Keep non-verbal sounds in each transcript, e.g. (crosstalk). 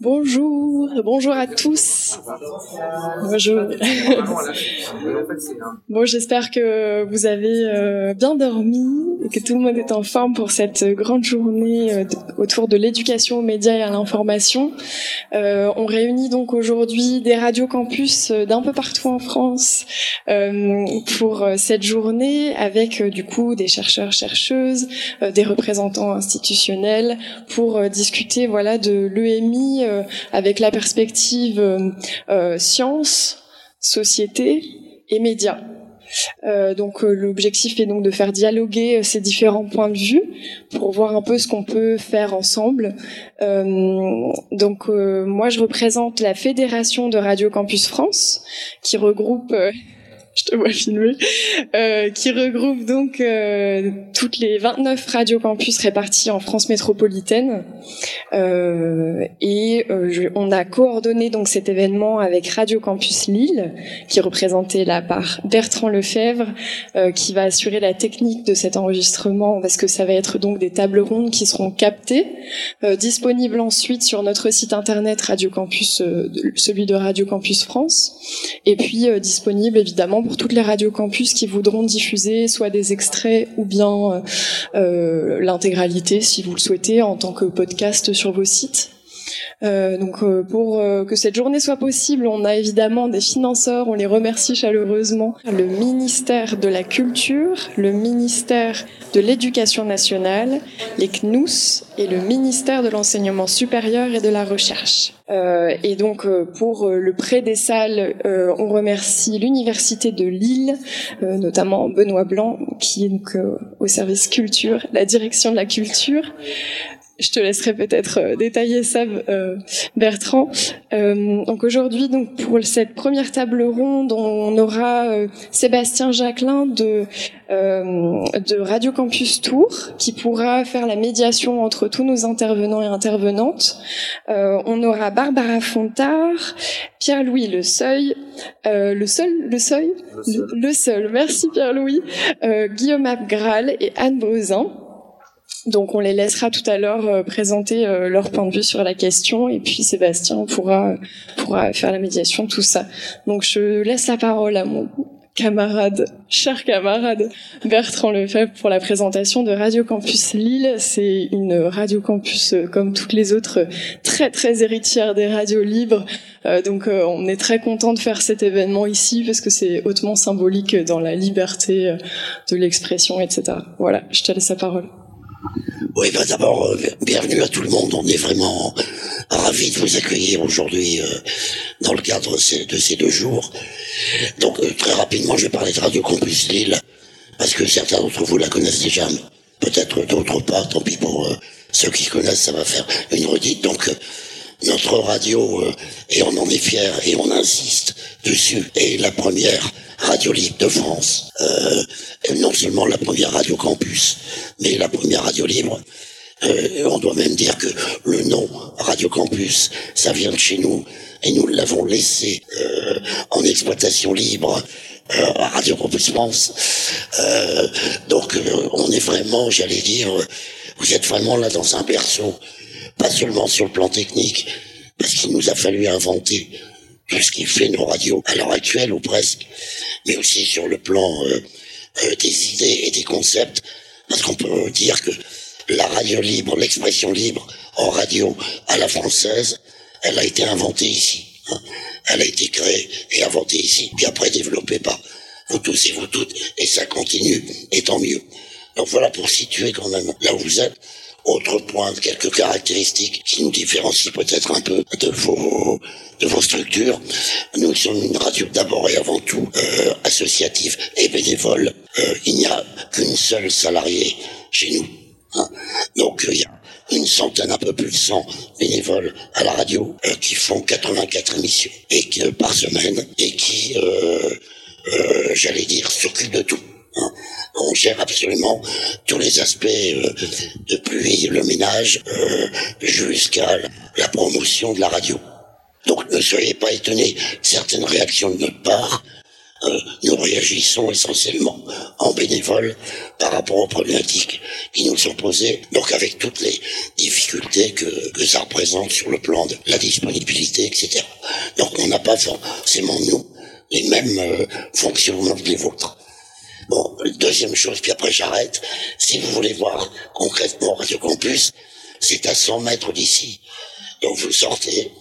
Bonjour, bonjour à tous. Bonjour. bon, j'espère que vous avez euh, bien dormi et que tout le monde est en forme pour cette grande journée euh, autour de l'éducation aux médias et à l'information. Euh, on réunit donc aujourd'hui des radios campus d'un peu partout en France pour cette journée avec du coup des chercheurs chercheuses, des représentants institutionnels pour discuter voilà de l'EMI euh, avec la perspective euh, euh, science, société et médias. Donc l'objectif est donc de faire dialoguer ces différents points de vue pour voir un peu ce qu'on peut faire ensemble. donc moi je représente la Fédération de Radio Campus France qui regroupe je te vois filmer, euh, qui regroupe donc euh, toutes les 29 radios campus répartis en France métropolitaine. Euh, et on a coordonné donc cet événement avec Radio Campus Lille, qui est représenté là par Bertrand Lefebvre, qui va assurer la technique de cet enregistrement, parce que ça va être donc des tables rondes qui seront captées, disponibles ensuite sur notre site internet Radio Campus, celui de Radio Campus France, et puis disponible évidemment pour toutes les radios campus qui voudront diffuser soit des extraits ou bien euh, euh, l'intégralité si vous le souhaitez en tant que podcast sur vos sites. Euh, donc euh, pour euh, que cette journée soit possible, on a évidemment des financeurs, on les remercie chaleureusement. Le ministère de la Culture, le ministère de l'Éducation nationale, les CNUS et le ministère de l'Enseignement supérieur et de la Recherche. Euh, et donc pour le prêt des salles, on remercie l'Université de Lille, notamment Benoît Blanc, qui est donc au service culture, la direction de la culture je te laisserai peut-être euh, détailler ça, euh, Bertrand. Euh, donc aujourd'hui, donc pour cette première table ronde, on aura Sébastien Jacquelin de de Radio Campus Tours qui pourra faire la médiation entre tous nos intervenants et intervenantes. on aura Barbara Fontard, Pierre-Louis Le Seuil, le seul, le Seuil, le, seul. Merci Pierre-Louis, Guillaume Abgral et Anne Brezin. Donc on les laissera tout à l'heure euh, présenter euh, leur point de vue sur la question et puis Sébastien pourra pourra faire la médiation tout ça. Donc je laisse la parole à mon camarade, cher camarade Bertrand Lefebvre pour la présentation de Radio Campus Lille. C'est une radio campus euh, comme toutes les autres, très très héritière des radios libres. donc on est très content de faire cet événement ici parce que c'est hautement symbolique dans la liberté de l'expression, etc. Voilà, je te laisse la parole. Oui, bah d'abord, euh, bienvenue à tout le monde. On est vraiment ravis de vous accueillir aujourd'hui euh, dans le cadre de ces, deux jours. Donc, euh, très rapidement, je vais parler de Radio Campus Lille, parce que certains d'entre vous la connaissent déjà, peut-être d'autres pas. Tant pis pour ceux qui connaissent, ça va faire une redite. Donc, notre radio, et on en est fier et on insiste dessus, est la première radio libre de France. Euh, non seulement la première radio campus, mais la première radio libre. Euh, on doit même dire que le nom Radio Campus, ça vient de chez nous et nous l'avons laissé euh, en exploitation libre euh, à Radio Campus France. Euh, donc on est vraiment, j'allais dire, vous êtes vraiment là dans un berceau, pas seulement sur le plan technique, parce qu'il nous a fallu inventer tout ce qui fait nos radios à l'heure actuelle ou presque, mais aussi sur le plan euh, euh, des idées et des concepts, parce qu'on peut dire que la radio libre, l'expression libre en radio à la française, elle a été inventée ici. Hein. Elle a été créée et inventée ici, puis après développée par vous tous et vous toutes, et ça continue, et tant mieux. Donc voilà pour situer quand même là où vous êtes. Autre point, quelques caractéristiques qui nous différencient peut-être un peu de vos de vos structures. Nous sommes une radio d'abord et avant tout euh, associative et bénévole. Euh, il n'y a qu'une seule salariée chez nous. Hein. Donc il y a une centaine, un peu plus de 100 bénévoles à la radio euh, qui font 84 émissions et qui, par semaine et qui, j'allais dire, s'occupent de tout. On gère absolument tous les aspects euh, depuis le ménage euh, jusqu'à la promotion de la radio. Donc ne soyez pas étonnés certaines réactions de notre part. euh, nous réagissons essentiellement en bénévole par rapport aux problématiques qui nous sont posées, donc avec toutes les difficultés que, que ça représente sur le plan de la disponibilité, etc. Donc on n'a pas forcément, nous, les mêmes euh, fonctionnements que les vôtres. Bon, deuxième chose, puis après j'arrête, si vous voulez voir concrètement Radio Campus, c'est à 100 mètres d'ici. Donc vous sortez,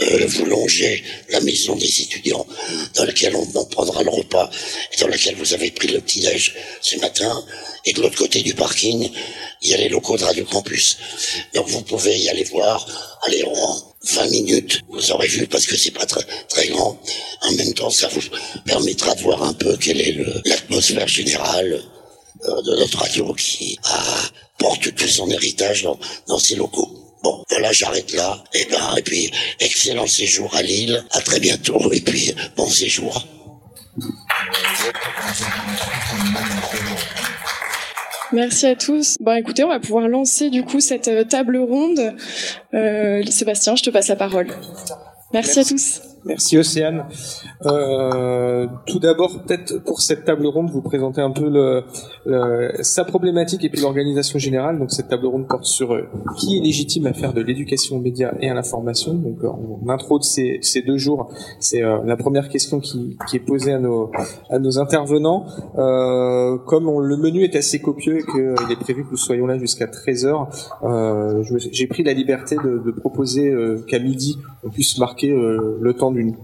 euh, vous longez la maison des étudiants dans laquelle on, prendra le repas et dans laquelle vous avez pris le petit-déj ce matin. Et de l'autre côté du parking, il y a les locaux de Radio Campus. Donc vous pouvez y aller voir, aller en 20 minutes, vous aurez vu parce que c'est pas très, très grand. En même temps, ça vous permettra de voir un peu quelle est l'atmosphère générale euh, de notre radio qui porte tout son héritage dans, dans ces locaux. Bon, voilà, j'arrête là. Et eh ben, et puis, excellent séjour à Lille. À très bientôt. Et puis, bon séjour. Merci à tous. Bon, écoutez, on va pouvoir lancer du coup cette euh, table ronde. Euh, Sébastien, je te passe la parole. Merci. à tous. Merci Océane. Euh, tout d'abord, peut-être pour cette table ronde, vous présenter un peu le, sa problématique et puis l'organisation générale. Donc cette table ronde porte sur euh, qui est légitime à faire de l'éducation aux médias et à l'information. Donc en intro de ces, ces deux jours, c'est euh, la première question qui, qui, est posée à nos, à nos intervenants. Euh, comme on, le menu est assez copieux et qu'il est prévu que nous soyons là jusqu'à 13h, j'ai pris la liberté de, de proposer qu'à midi, on puisse marquer le temps d'une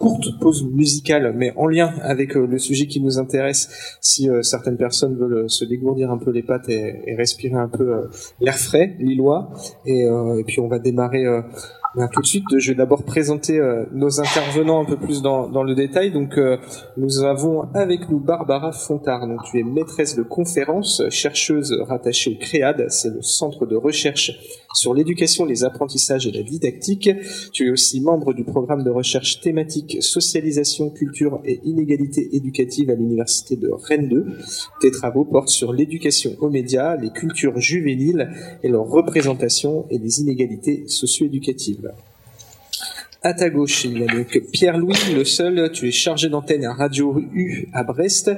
courte pause musicale, mais en lien avec euh, le sujet qui nous intéresse, si euh, certaines personnes veulent euh, se dégourdir un peu les pattes et, respirer un peu l'air frais, lillois. Et, puis on va démarrer tout de suite, je vais d'abord présenter nos intervenants un peu plus dans, le détail. Donc, nous avons avec nous Barbara Fontard. Donc, tu es maîtresse de conférence, chercheuse rattachée au CREAD, c'est le centre de recherche sur l'éducation, les apprentissages et la didactique. Tu es aussi membre du programme de recherche thématique socialisation, culture et inégalité éducative à l'université de Rennes 2. Tes travaux portent sur l'éducation aux médias, les cultures juvéniles et leur représentation et les inégalités socio-éducatives. À ta gauche, il y a donc Pierre-Louis, le seul. Tu es chargé d'antenne à Radio U à Brest.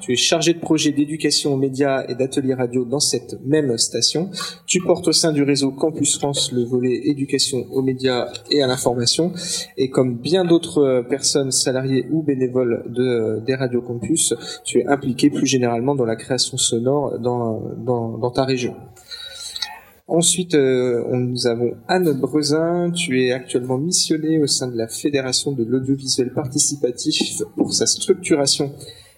Tu es chargé de projet d'éducation aux médias et d'ateliers radio dans cette même station. Tu portes au sein du réseau Campus France le volet éducation aux médias et à l'information. Et comme bien d'autres personnes salariées ou bénévoles de, des radios campus, tu es impliqué plus généralement dans la création sonore dans, dans ta région. Ensuite, euh, nous avons Anne Brezin. Tu es actuellement missionnée au sein de la Fédération de l'audiovisuel participatif pour sa structuration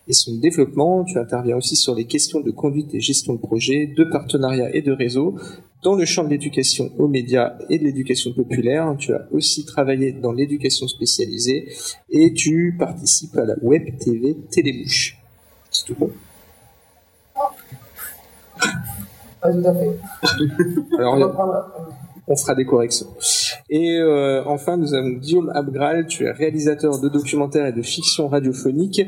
et son développement. Tu interviens aussi sur les questions de conduite et gestion de projet, de partenariat et de réseau dans le champ de l'éducation aux médias et de l'éducation populaire. Tu as aussi travaillé dans l'éducation spécialisée et tu participes à la web TV Télébouche. C'est tout bon? Tout à fait. Alors, on fera des corrections. Et euh, enfin, nous avons Guillaume Abgral, tu es réalisateur de documentaires et de fiction radiophonique.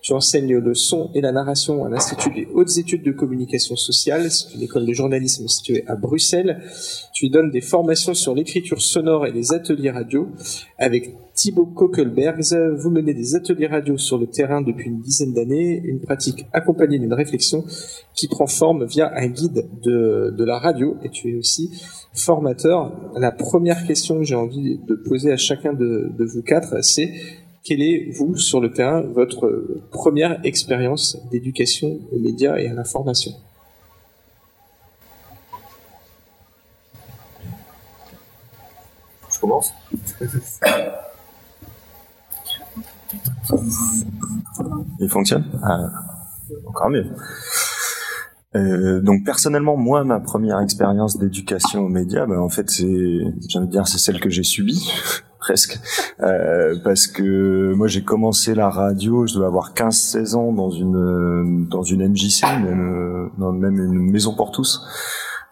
Tu enseignes le son et la narration à l'Institut des hautes études de communication sociale, c'est une école de journalisme située à Bruxelles. Tu donnes des formations sur l'écriture sonore et les ateliers radio. Avec Thibaut Kokelbergs, vous menez des ateliers radio sur le terrain depuis une dizaine d'années, une pratique accompagnée d'une réflexion qui prend forme via un guide de, de la radio. Et tu es aussi formateur, la première question que j'ai envie de poser à chacun de, vous quatre, c'est quelle est, vous, sur le terrain, votre première expérience d'éducation aux médias et à l'information? Je commence. Il fonctionne? Ah, Encore mieux. Euh, donc personnellement, moi, ma première expérience d'éducation aux médias, ben, en fait, c'est, j'ai envie de dire, c'est celle que j'ai subie (laughs) presque, euh, parce que moi j'ai commencé la radio, je devais avoir 15-16 ans dans une dans une MJC, même, dans même une maison pour tous,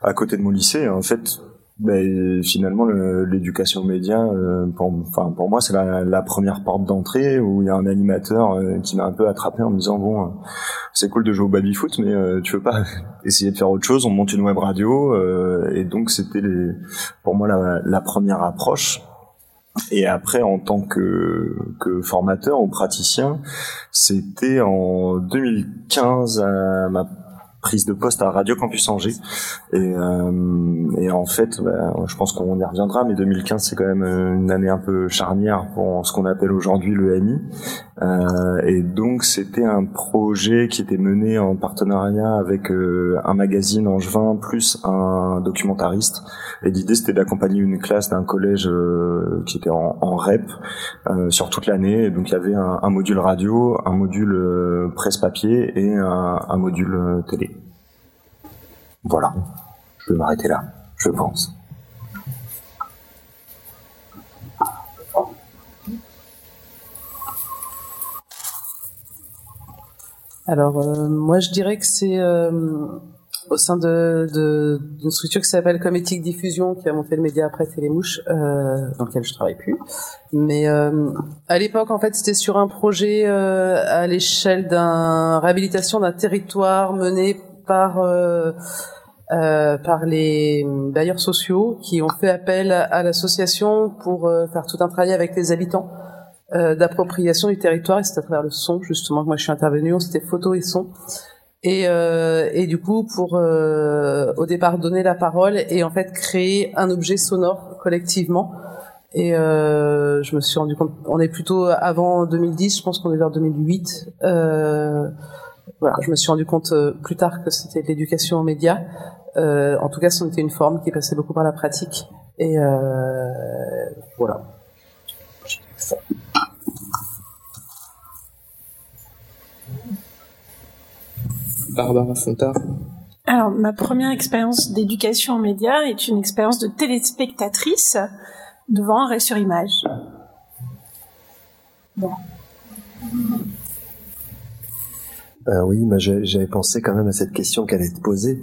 à côté de mon lycée. En fait, ben, finalement, l'éducation média, euh, pour, enfin, pour moi, c'est la, première porte d'entrée où il y a un animateur euh, qui m'a un peu attrapé en me disant bon, euh, c'est cool de jouer au baby foot, mais tu veux pas (laughs) essayer de faire autre chose On monte une web radio, et donc c'était pour moi la, la, première approche. Et après, en tant que, que formateur ou praticien, c'était en 2015 à ma prise de poste à Radio Campus Angers. Et, euh, et en fait, bah, je pense qu'on y reviendra, mais 2015 c'est quand même une année un peu charnière pour ce qu'on appelle aujourd'hui le MI. Euh, et donc c'était un projet qui était mené en partenariat avec euh, un magazine angevin plus un documentariste. Et l'idée c'était d'accompagner une classe d'un collège euh, qui était en, en REP euh, sur toute l'année. Donc il y avait un, un module radio, un module euh, presse-papier et un, un module télé. Voilà, je vais m'arrêter là, je pense. Alors euh, moi je dirais que c'est euh, au sein de, de d'une structure qui s'appelle Cométique Diffusion qui a monté le média après Télémouche euh, dans lequel je travaille plus. Mais euh, à l'époque en fait c'était sur un projet euh, à l'échelle d'un réhabilitation d'un territoire mené par euh, par les bailleurs sociaux qui ont fait appel à l'association pour faire tout un travail avec les habitants euh, d'appropriation du territoire et c'est à travers le son justement que moi je suis intervenue, c'était photo et son. Et, euh, et du coup pour euh, au départ donner la parole et en fait créer un objet sonore collectivement. Et euh, je me suis rendu compte, on est plutôt avant 2010, je pense qu'on est vers 2008. Euh, voilà, je me suis rendu compte plus tard que c'était l'éducation aux médias. En tout cas, c'en était une forme qui passait beaucoup par la pratique. Et voilà. Barbara Fontard. Alors, ma première expérience d'éducation aux médias est une expérience de téléspectatrice devant arrêt sur image. Bon. Euh, oui, mais j'avais pensé quand même à cette question qu'elle allait te poser,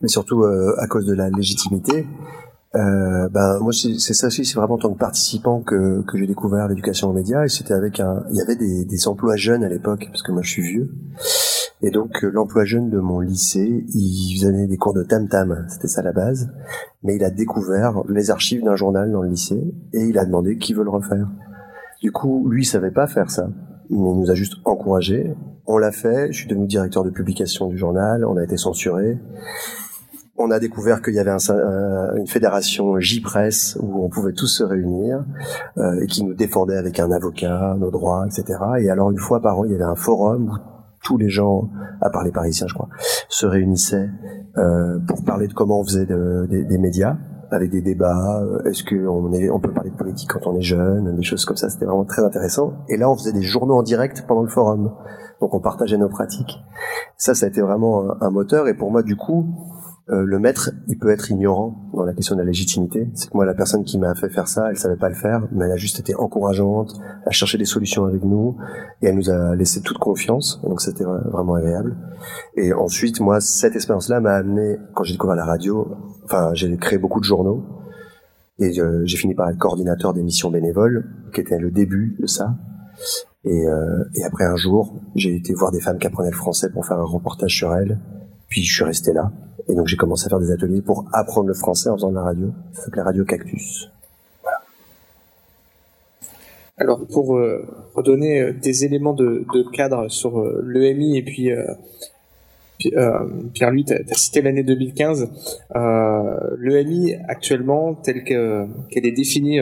mais surtout euh, à cause de la légitimité. Euh, ben moi c'est ça aussi, c'est vraiment en tant que participant que, que j'ai découvert l'éducation aux médias et c'était avec un, il y avait des, des emplois jeunes à l'époque parce que moi je suis vieux et donc euh, l'emploi jeune de mon lycée, il faisait des cours de tam tam, c'était ça la base, mais il a découvert les archives d'un journal dans le lycée et il a demandé qui veut le refaire. Du coup, lui il savait pas faire ça, mais il nous a juste encouragé. On l'a fait. Je suis devenu directeur de publication du journal. On a été censuré on a découvert qu'il y avait euh, une fédération J-Press où on pouvait tous se réunir euh, et qui nous défendait avec un avocat, nos droits, etc. Et alors une fois par an, il y avait un forum où tous les gens, à part les Parisiens, je crois, se réunissaient euh, pour parler de comment on faisait de, de, des médias avec des débats. Euh, est-ce qu'on on peut parler de politique quand on est jeune, des choses comme ça. C'était vraiment très intéressant. Et là, on faisait des journaux en direct pendant le forum. Donc on partageait nos pratiques. Ça, ça a été vraiment un moteur. Et pour moi, du coup, euh, le maître, il peut être ignorant dans la question de la légitimité. C'est que moi, la personne qui m'a fait faire ça, elle savait pas le faire, mais elle a juste été encourageante, à chercher des solutions avec nous, et elle nous a laissé toute confiance. Donc c'était vraiment agréable. Et ensuite, moi, cette expérience-là m'a amené, quand j'ai découvert la radio, enfin, j'ai créé beaucoup de journaux, et euh, j'ai fini par être coordinateur d'émissions bénévoles, qui était le début de ça. Et, euh, et après un jour, j'ai été voir des femmes qui apprenaient le français pour faire un reportage sur elles. Puis je suis resté là. Et donc j'ai commencé à faire des ateliers pour apprendre le français en faisant de la radio. Ça s'appelait Radio Cactus. Alors pour euh, redonner euh, des éléments de, cadre sur euh, l'EMI et puis euh, Pierre-Louis, tu as, cité l'année 2015. Euh, L'EMI, actuellement, telle qu'elle est définie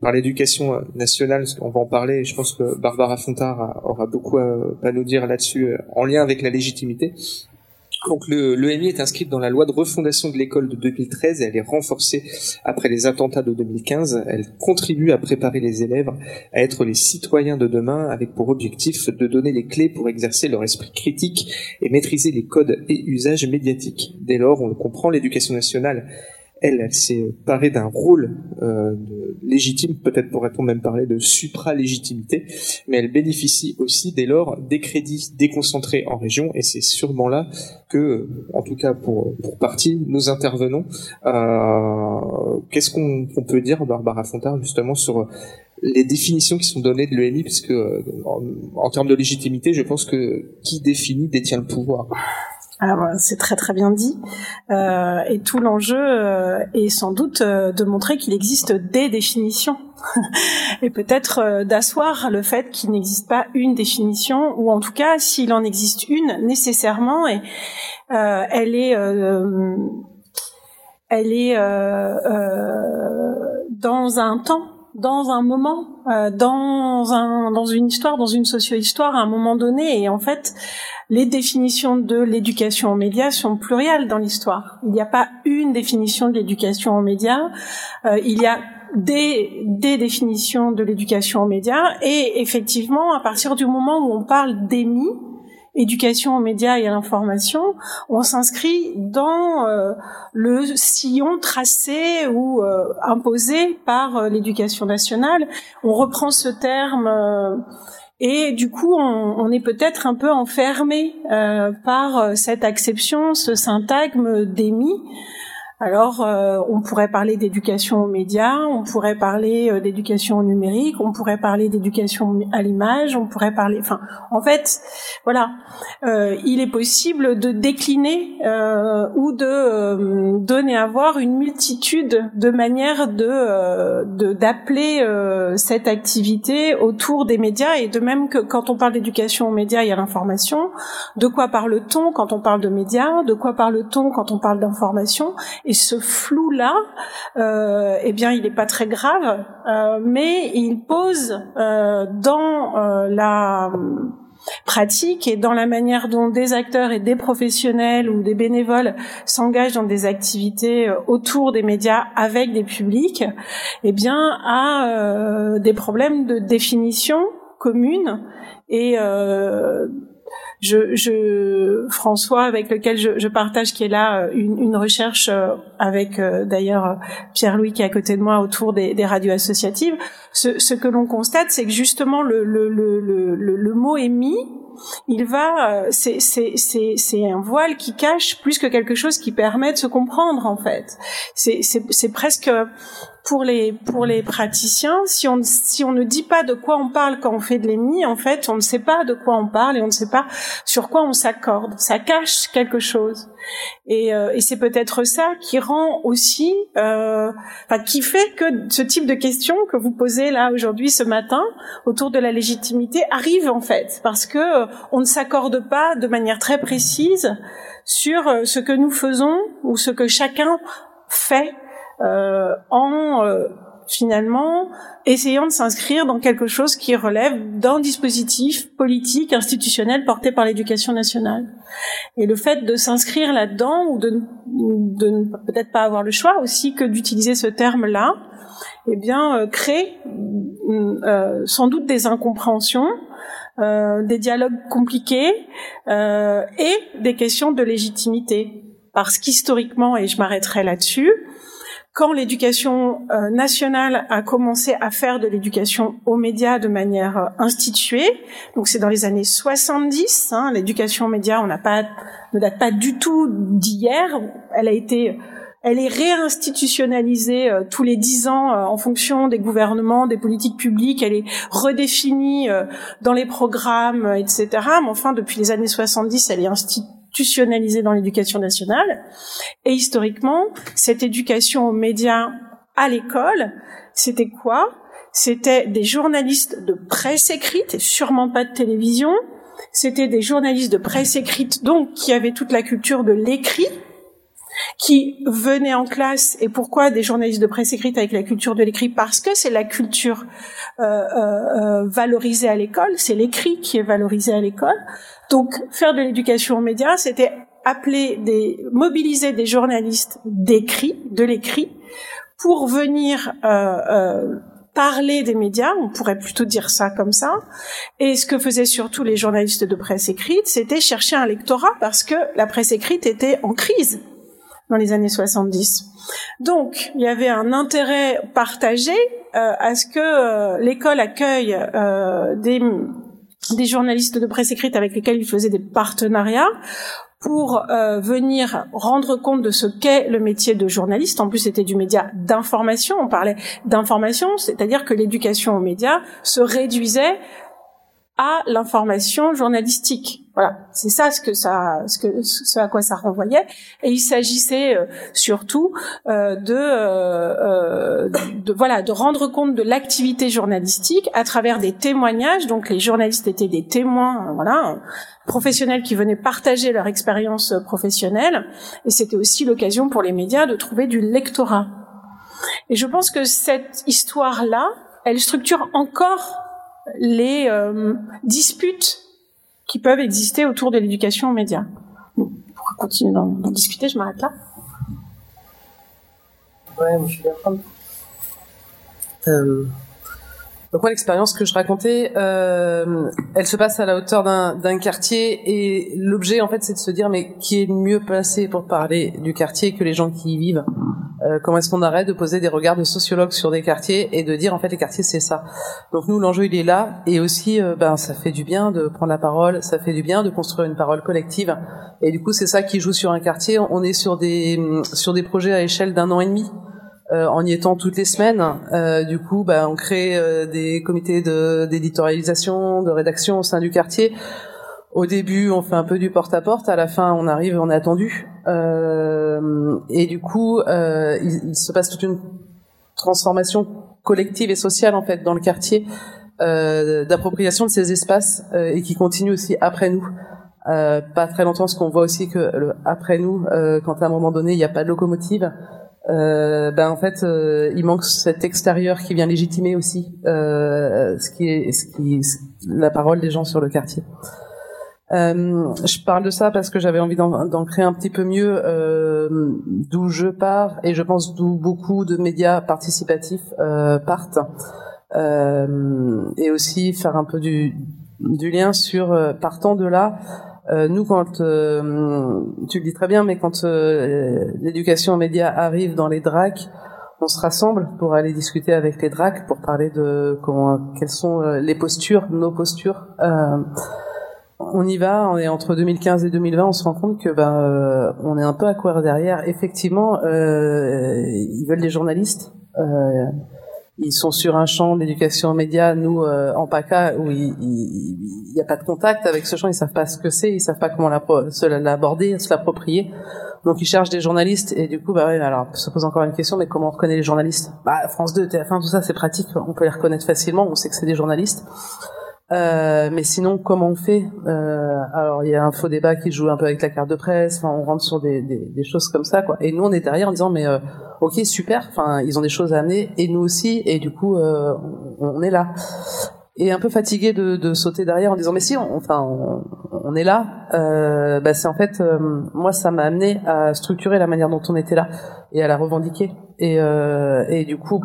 par l'éducation nationale, on va en parler, je pense que Barbara Fontard aura beaucoup à nous dire là-dessus, en lien avec la légitimité. Donc le, l'EMI est inscrite dans la loi de refondation de l'école de 2013 et elle est renforcée après les attentats de 2015. Elle contribue à préparer les élèves à être les citoyens de demain avec pour objectif de donner les clés pour exercer leur esprit critique et maîtriser les codes et usages médiatiques. Dès lors, on le comprend, l'éducation nationale elle, elle s'est parée d'un rôle euh, légitime, peut-être pourrait-on même parler de supra-légitimité, mais elle bénéficie aussi dès lors des crédits déconcentrés en région, et c'est sûrement là que, en tout cas pour, pour partie, nous intervenons. Euh, Qu'est-ce qu'on peut dire, Barbara Fontard, justement, sur les définitions qui sont données de l'EMI, puisque en, en termes de légitimité, je pense que qui définit détient le pouvoir? Alors c'est très très bien dit. Euh, et tout l'enjeu euh, est sans doute euh, de montrer qu'il existe des définitions (laughs) et peut-être euh, d'asseoir le fait qu'il n'existe pas une définition ou en tout cas s'il en existe une nécessairement et euh, elle est elle est dans un temps dans un moment, euh, dans un dans une histoire, dans une socio-histoire à un moment donné. Et en fait, les définitions de l'éducation aux médias sont plurielles dans l'histoire. Il n'y a pas une définition de l'éducation aux médias. Euh, il y a des, des définitions de l'éducation aux médias. Et effectivement, à partir du moment où on parle d'émis, éducation aux médias et à l'information, on s'inscrit dans euh, le sillon tracé ou euh, imposé par euh, l'éducation nationale. On reprend ce terme et du coup, on, on est peut-être un peu enfermé par cette acception, ce syntagme d'émis alors, euh, on pourrait parler d'éducation aux médias, on pourrait parler euh, d'éducation au numérique, on pourrait parler d'éducation à l'image, on pourrait parler. Enfin, en fait, voilà, euh, il est possible de décliner ou de donner à voir une multitude de manières de d'appeler cette activité autour des médias. Et de même que quand on parle d'éducation aux médias et à l'information, de quoi parle-t-on quand on parle de médias, de quoi parle-t-on quand on parle d'information? Et ce flou-là, euh, eh bien, il n'est pas très grave, euh, mais il pose euh, dans euh, la pratique et dans la manière dont des acteurs et des professionnels ou des bénévoles s'engagent dans des activités autour des médias avec des publics, eh bien, à des problèmes de définition commune et je, je, François, avec lequel je, je, partage, qui est là, euh, une, une recherche euh, avec euh, d'ailleurs Pierre-Louis qui est à côté de moi autour des, des radios associatives. Ce, ce que l'on constate, c'est que justement le, le, le, le, le mot émis, il va, c'est, un voile qui cache plus que quelque chose qui permet de se comprendre en fait. C'est presque pour les pour les praticiens, si on si on ne dit pas de quoi on parle quand on fait de l'émis, en fait, on ne sait pas de quoi on parle et on ne sait pas sur quoi on s'accorde. Ça cache quelque chose. Et, euh, et c'est peut-être ça qui rend aussi, euh, enfin, qui fait que ce type de questions que vous posez là aujourd'hui, ce matin, autour de la légitimité, arrive en fait, parce que euh, on ne s'accorde pas de manière très précise sur euh, ce que nous faisons ou ce que chacun fait en euh, finalement essayant de s'inscrire dans quelque chose qui relève d'un dispositif politique, institutionnel porté par l'éducation nationale. Et le fait de s'inscrire là-dedans ou de, de peut-être pas avoir le choix aussi que d'utiliser ce terme-là, eh bien, euh, crée euh, sans doute des incompréhensions, euh, des dialogues compliqués et des questions de légitimité. Parce qu'historiquement, et je m'arrêterai là-dessus, quand l'éducation euh, nationale a commencé à faire de l'éducation aux médias de manière euh, instituée, donc c'est dans les années 70, hein, l'éducation aux médias, on n'a pas, ne date pas du tout d'hier, elle a été elle est réinstitutionnalisée euh, tous les dix ans en fonction des gouvernements, des politiques publiques. Elle est redéfinie dans les programmes, etc. Mais enfin, depuis les années 70, elle est instituée institutionnalisée dans l'éducation nationale. Et historiquement, cette éducation aux médias à l'école, c'était quoi? C'était des journalistes de presse écrite, et sûrement pas de télévision. C'était des journalistes de presse écrite, donc qui avaient toute la culture de l'écrit, qui venaient en classe. Et pourquoi des journalistes de presse écrite avec la culture de l'écrit Parce que c'est la culture euh, euh, euh valorisée à l'école, c'est l'écrit qui est valorisé à l'école. Donc, faire de l'éducation aux médias, c'était appeler des, mobiliser des journalistes d'écrit, de l'écrit, pour venir euh, euh, parler des médias, on pourrait plutôt dire ça comme ça. Et ce que faisaient surtout les journalistes de presse écrite, c'était chercher un lectorat parce que la presse écrite était en crise dans les années 70. Donc, il y avait un intérêt partagé euh, à ce que euh, l'école accueille euh, des journalistes de presse écrite avec lesquels il faisait des partenariats pour venir rendre compte de ce qu'est le métier de journaliste. En plus, c'était du média d'information. On parlait d'information, c'est-à-dire que l'éducation aux médias se réduisait à l'information journalistique. Voilà, c'est ça ce que ça, ce que ce à quoi ça renvoyait. Et il s'agissait euh, surtout euh, de, euh, de voilà, de rendre compte de l'activité journalistique à travers des témoignages. Donc les journalistes étaient des témoins, voilà, professionnels qui venaient partager leur expérience professionnelle. Et c'était aussi l'occasion pour les médias de trouver du lectorat. Et je pense que cette histoire-là, elle structure encore les euh, disputes qui peuvent exister autour de l'éducation aux médias. Pour continuer d'en discuter, je m'arrête là. Ouais, je suis d'accord. Euh, donc moi l'expérience que je racontais, euh, elle se passe à la hauteur d'un quartier et l'objet en fait c'est de se dire mais qui est mieux placé pour parler du quartier que les gens qui y vivent? Euh, comment est-ce qu'on arrête de poser des regards de sociologues sur des quartiers et de dire en fait les quartiers c'est ça? Donc nous l'enjeu il est là et aussi euh, ben ça fait du bien de prendre la parole, ça fait du bien de construire une parole collective et du coup c'est ça qui joue sur un quartier. On est sur des sur des projets à échelle d'un an et demi. Euh, en y étant toutes les semaines, euh, du coup, ben, on crée des comités d'éditorialisation, de rédaction au sein du quartier au début, on fait un peu du porte-à-porte. -à, la fin, on arrive, on est attendu. Euh, et du coup, euh, il, se passe toute une transformation collective et sociale en fait dans le quartier euh, d'appropriation de ces espaces euh, et qui continue aussi après nous. Euh, pas très longtemps, parce qu'on voit aussi que le, après nous, euh, quand à un moment donné il n'y a pas de locomotive, ben en fait, il manque cet extérieur qui vient légitimer aussi ce qui est, ce qui, la parole des gens sur le quartier. Euh, je parle de ça parce que j'avais envie d'en créer un petit peu mieux euh, d'où je pars et je pense d'où beaucoup de médias participatifs euh, partent euh, et aussi faire un peu du, lien sur euh, partant de là. Euh, nous, quand tu le dis très bien, mais quand l'éducation aux médias arrive dans les DRAC, on se rassemble pour aller discuter avec les DRAC pour parler de comment, quelles sont les postures, nos postures. Euh, on y va, on est entre 2015 et 2020, on se rend compte que ben euh, on est un peu à courir derrière. Effectivement, euh, ils veulent des journalistes. Euh, ils sont sur un champ d'éducation aux nous en PACA, où il n'y a pas de contact avec ce champ, ils savent pas ce que c'est, ils savent pas comment l'aborder, se l'approprier. Donc ils cherchent des journalistes. Et du coup, bah ouais, alors se pose encore une question, mais comment on reconnaît les journalistes? Bah France 2, TF1, tout ça, c'est pratique, on peut les reconnaître facilement, on sait que c'est des journalistes. Euh, mais sinon, comment on fait? Euh, Alors, il y a un faux débat qui joue un peu avec la carte de presse. Enfin, on rentre sur des, des, des, choses comme ça, quoi. Et nous, on est derrière en disant, mais euh, ok, super. Enfin, ils ont des choses à amener, et nous aussi. Et du coup, euh, on, est là. Et un peu fatigué de, de, sauter derrière en disant, mais si, enfin, on, est là. Euh, bah, c'est en fait, moi, ça m'a amené à structurer la manière dont on était là et à la revendiquer. Et, et du coup,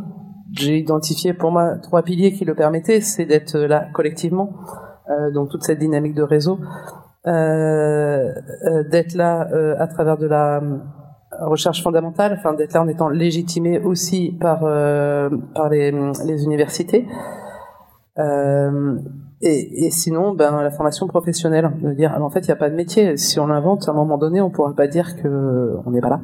j'ai identifié pour moi trois piliers qui le permettaient, c'est d'être là collectivement, euh, donc toute cette dynamique de réseau, euh, euh d'être là euh, à travers de la euh, recherche fondamentale, enfin d'être là en étant légitimé aussi par par les, les universités. Et, et, sinon, ben la formation professionnelle, de dire en fait il n'y a pas de métier. Si on l'invente, à un moment donné, on pourra pas dire que on n'est pas là.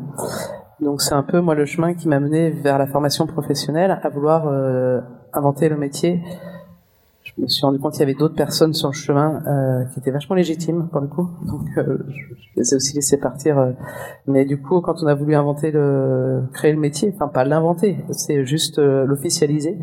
Donc c'est un peu moi le chemin qui m'a mené vers la formation professionnelle, à vouloir euh, inventer le métier. Je me suis rendu compte qu'il y avait d'autres personnes sur le chemin euh, qui étaient vachement légitimes pour le coup. Donc euh, je, les ai aussi laissés partir. Euh. mais du coup, quand on a voulu inventer le, créer le métier, enfin pas l'inventer, c'est juste euh, l'officialiser.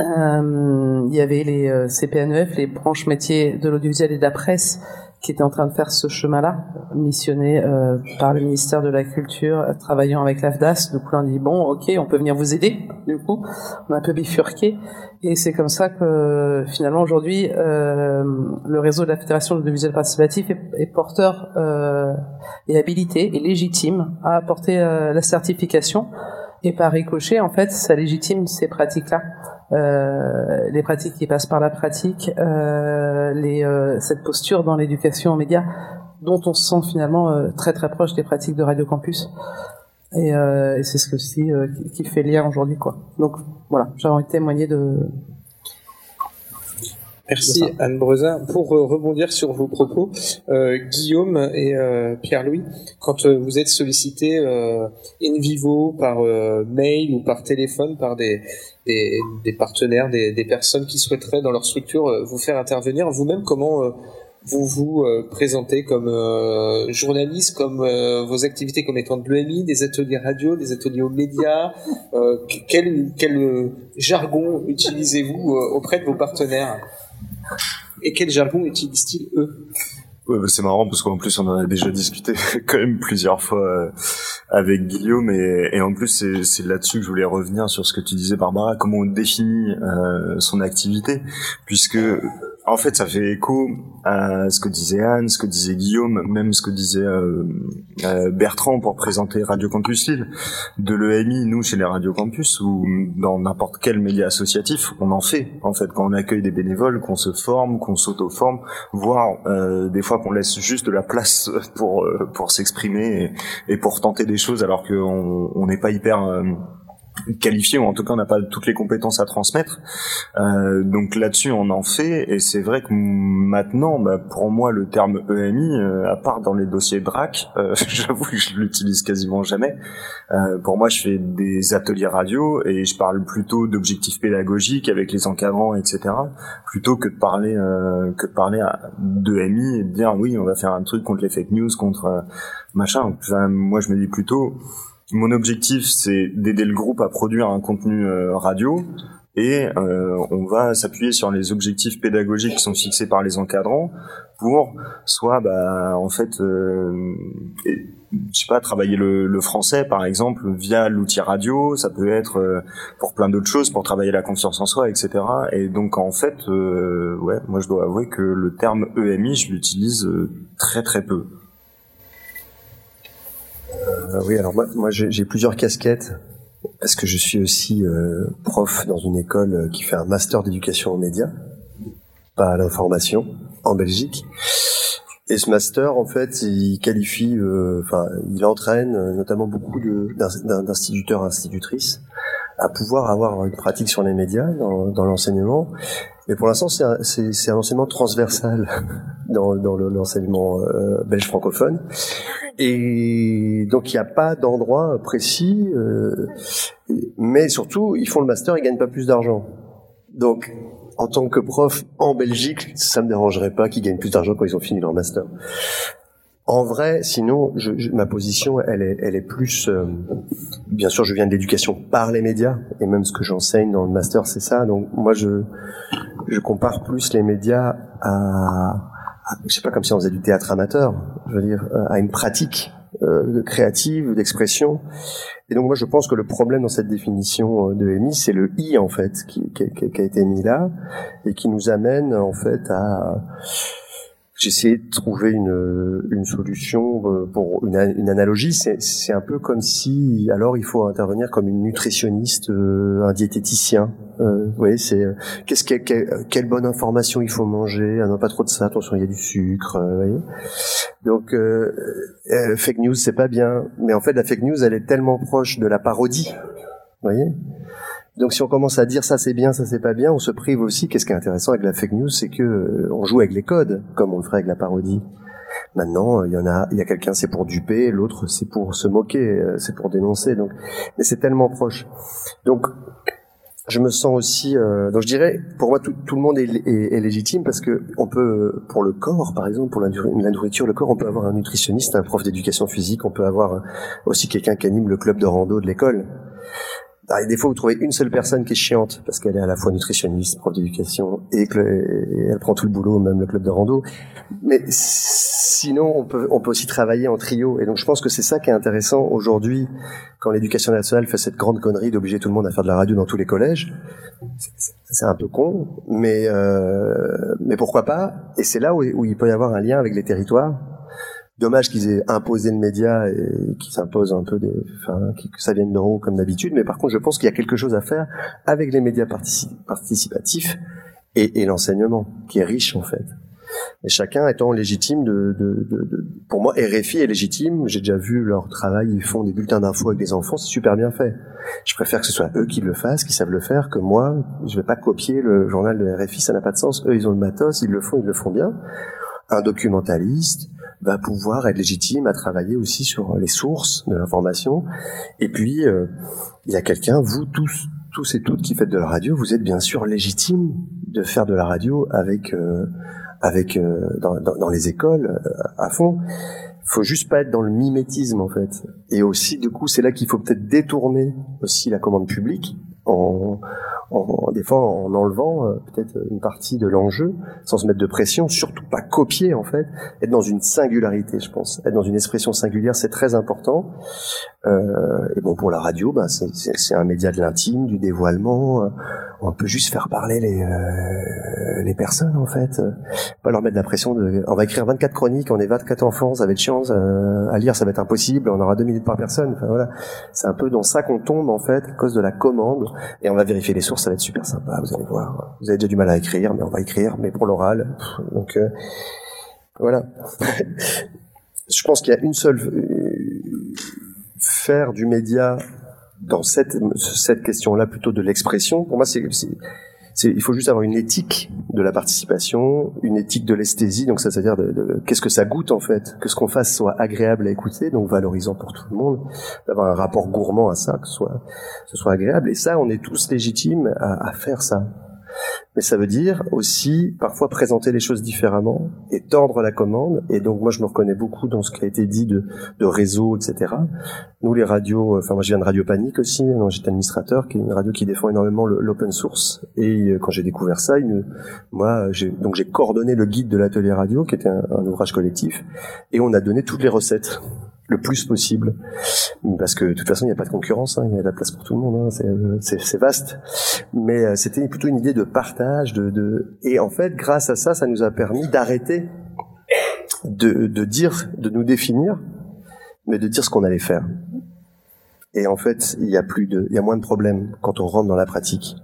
Il y avait les CPNEF, les branches métiers de l'audiovisuel et de la presse, qui était en train de faire ce chemin-là, missionné euh, par le ministère de la Culture, travaillant avec l'AFDAS. Du coup, on dit bon, ok, on peut venir vous aider. Du coup, on a un peu bifurqué, et c'est comme ça que finalement aujourd'hui, euh, le réseau de la Fédération de l'audiovisuel participatif est, porteur euh, et habilité et légitime à apporter euh, la certification. Et par ricochet, en fait, ça légitime ces pratiques-là. Euh, les pratiques qui passent par la pratique, euh, les, euh, cette posture dans l'éducation aux médias, dont on se sent finalement euh, très très proche des pratiques de Radio Campus. Et, et c'est ce que aussi qui, fait lien aujourd'hui, quoi. Donc voilà, j'ai envie de témoigner de Merci Anne Brezin. Pour euh, rebondir sur vos propos, euh, Guillaume et euh, Pierre-Louis, quand euh, vous êtes sollicité euh, in vivo par euh, mail ou par téléphone par des, des, des partenaires, des, des, personnes qui souhaiteraient dans leur structure vous faire intervenir, vous-même comment vous vous présentez comme journaliste, comme vos activités comme étant de l'EMI, des ateliers radio, des ateliers aux médias, quel, quel jargon utilisez-vous auprès de vos partenaires? Et quel jargon utilisent-ils eux? Ouais, bah c'est marrant parce qu'en plus on en a déjà discuté (laughs) quand même plusieurs fois euh, avec Guillaume. Et, et en plus c'est là-dessus que je voulais revenir sur ce que tu disais Barbara, comment on définit euh, son activité. Puisque en fait, ça fait écho à ce que disait Anne, ce que disait Guillaume, même ce que disait euh, euh Bertrand pour présenter Radio Campus Lille. De l'EMI, nous, chez les Radio Campus, ou dans n'importe quel média associatif, on en fait. En fait, quand on accueille des bénévoles, qu'on se forme, qu'on s'auto-forme, voire euh, des fois qu'on laisse juste de la place pour euh, pour s'exprimer et, et, pour tenter des choses, alors qu'on n'est pas hyper qualifié ou en tout cas on n'a pas toutes les compétences à transmettre. Euh, donc là-dessus on en fait et c'est vrai que maintenant bah, pour moi le terme EMI euh, à part dans les dossiers DRAC euh, (laughs) j'avoue que je l'utilise quasiment jamais. Euh, pour moi je fais des ateliers radio et je parle plutôt d'objectifs pédagogiques avec les encadrants etc. plutôt que de parler euh, que de parler d'EMI et de dire oui on va faire un truc contre les fake news contre machin. Enfin, moi je me dis plutôt mon objectif, c'est d'aider le groupe à produire un contenu euh, radio et euh, on va s'appuyer sur les objectifs pédagogiques qui sont fixés par les encadrants pour soit bah en fait euh, je sais pas travailler le, français par exemple via l'outil radio. Ça peut être pour plein d'autres choses pour travailler la confiance en soi etc et donc en fait ouais moi je dois avouer que le terme EMI je l'utilise très très peu euh, oui, alors moi, moi j'ai plusieurs casquettes. Parce que je suis aussi euh, prof dans une école euh, qui fait un master d'éducation aux médias, pas à l'information, en Belgique. Et ce master, en fait, il qualifie, euh, enfin, il entraîne notamment beaucoup d'instituteurs, institutrices à pouvoir avoir une pratique sur les médias dans, dans l'enseignement. Mais pour l'instant, c'est un, un, enseignement transversal (laughs) dans, dans l'enseignement euh, belge francophone. Et donc, il n'y a pas d'endroit précis. Euh, mais surtout, ils font le master, ils gagnent pas plus d'argent. Donc, en tant que prof en Belgique, ça me dérangerait pas qu'ils gagnent plus d'argent quand ils ont fini leur master. En vrai, sinon, je, je, ma position, elle est, elle est plus. Euh, bien sûr, je viens de l'éducation par les médias, et même ce que j'enseigne dans le master, c'est ça. Donc, moi, je, je compare plus les médias à, à, je sais pas, comme si on faisait du théâtre amateur. Je veux dire, euh, à une pratique euh, créative, d'expression. Et donc, moi, je pense que le problème dans cette définition euh, de EMI, c'est le i en fait qui, qui, qui a été mis là et qui nous amène en fait à essayé de trouver une, une solution euh, pour une, une analogie. C'est un peu comme si, alors, il faut intervenir comme une nutritionniste, euh, un diététicien. Euh, vous voyez, c'est euh, qu'est-ce que, quelle bonne information il faut manger. Ah non, pas trop de ça. Attention, il y a du sucre. vous voyez Donc, fake news, c'est pas bien. Mais en fait, la fake news, elle est tellement proche de la parodie. Vous voyez donc si on commence à dire ça c'est bien, ça c'est pas bien, on se prive aussi. Qu'est-ce qui est intéressant avec la fake news, c'est que euh, on joue avec les codes, comme on le ferait avec la parodie. Maintenant, il y en a, il y a quelqu'un c'est pour duper, l'autre c'est pour se moquer, euh, c'est pour dénoncer. Donc, mais c'est tellement proche. Donc, je me sens aussi. Euh, donc, je dirais, pour moi, tout, tout le monde est, est, est, légitime parce que on peut, pour le corps, par exemple, pour la, la, nourriture, le corps, on peut avoir un nutritionniste, un prof d'éducation physique, on peut avoir aussi quelqu'un qui anime le club de rando de l'école. Ah, des fois, vous trouvez une seule personne qui est chiante parce qu'elle est à la fois nutritionniste, prof d'éducation et, que elle prend tout le boulot, même le club de rando. Mais sinon, on peut, aussi travailler en trio. Et donc, je pense que c'est ça qui est intéressant aujourd'hui quand l'éducation nationale fait cette grande connerie d'obliger tout le monde à faire de la radio dans tous les collèges. C'est un peu con, mais euh, mais pourquoi pas? Et c'est là où il peut y avoir un lien avec les territoires Dommage qu'ils aient imposé le média et qu'ils s'imposent un peu des, enfin, que ça vienne d'en haut comme d'habitude. Mais par contre, je pense qu'il y a quelque chose à faire avec les médias participatifs et, et l'enseignement, qui est riche en fait. Et chacun étant légitime de, de, de, de, pour moi RFI est légitime. J'ai déjà vu leur travail, ils font des bulletins d'infos avec des enfants, c'est super bien fait. Je préfère que ce soit eux qui le fassent, qui savent le faire, que moi. Je vais pas copier le journal de RFI, ça n'a pas de sens. Eux, ils ont le matos, ils le font, ils le font bien. Un documentaliste va pouvoir être légitime à travailler aussi sur les sources de l'information. Et puis, euh, il y a quelqu'un, vous tous, tous et toutes qui faites de la radio, vous êtes bien sûr légitime de faire de la radio avec euh, avec euh, dans, dans, dans, les écoles euh, à fond. Faut juste pas être dans le mimétisme en fait. Et aussi du coup, c'est là qu'il faut peut-être détourner aussi la commande publique en, en, des fois en enlevant euh, peut-être une partie de l'enjeu, sans se mettre de pression, surtout pas copier en fait, être dans une singularité, je pense, être dans une expression singulière, c'est très important. Euh, et bon, pour la radio, bah, c'est un média de l'intime, du dévoilement. On peut juste faire parler les euh, les personnes en fait, pas leur mettre la pression de. On va écrire 24 chroniques, on est 24 enfants, ça va être chiant à lire, ça va être impossible, on aura deux minutes par personne. Enfin voilà, c'est un peu dans ça qu'on tombe en fait à cause de la commande. Et on va vérifier les sources, ça va être super sympa. Vous allez voir. Vous avez déjà du mal à écrire, mais on va écrire, mais pour l'oral. Donc euh, voilà. (laughs) Je pense qu'il y a une seule faire du média dans cette, cette question-là plutôt de l'expression, pour moi, c'est, il faut juste avoir une éthique de la participation, une éthique de l'esthésie, donc ça, c'est-à-dire de, qu'est-ce que ça goûte en fait, que ce qu'on fasse soit agréable à écouter, donc valorisant pour tout le monde, d'avoir un rapport gourmand à ça, que ce soit, ce soit agréable, et ça, on est tous légitimes à, à faire ça mais ça veut dire aussi parfois présenter les choses différemment et tordre la commande. Et donc moi je me reconnais beaucoup dans ce qui a été dit de, réseau, etc. Nous les radios, enfin moi je viens de Radio Panique aussi, j'étais administrateur, qui est une radio qui défend énormément l'open source. Et euh, quand j'ai découvert ça, moi donc j'ai coordonné le guide de l'atelier radio, qui était un ouvrage collectif, et on a donné toutes les recettes le plus possible. Parce que de toute façon il n'y a pas de concurrence hein, il y a de la place pour tout le monde hein, euh, c'est vaste. Mais euh, c'était plutôt une idée de partage de, et en fait grâce à ça ça nous a permis d'arrêter de, de dire de nous définir mais de dire ce qu'on allait faire. Et en fait il y a plus de il y a moins de problèmes quand on rentre dans la pratique.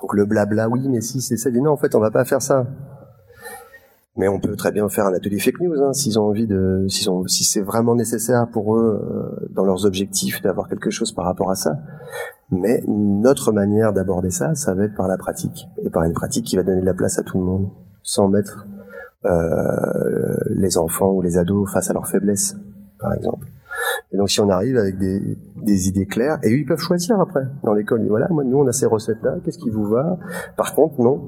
Donc le blabla oui mais si c'est ça. Dit non en fait on va pas faire ça mais on peut très bien faire un atelier fake news hein, s'ils ont envie de, s'ils ont, si c'est vraiment nécessaire pour eux euh, dans leurs objectifs d'avoir quelque chose par rapport à ça. Mais notre manière d'aborder ça, ça va être par la pratique et par une pratique qui va donner de la place à tout le monde, sans mettre euh, les enfants ou les ados face à leurs faiblesses, par exemple. Et donc si on arrive avec des, des idées claires, et eux ils peuvent choisir après dans l'école. Voilà, moi nous on a ces recettes là, qu'est-ce qui vous va? Par contre non,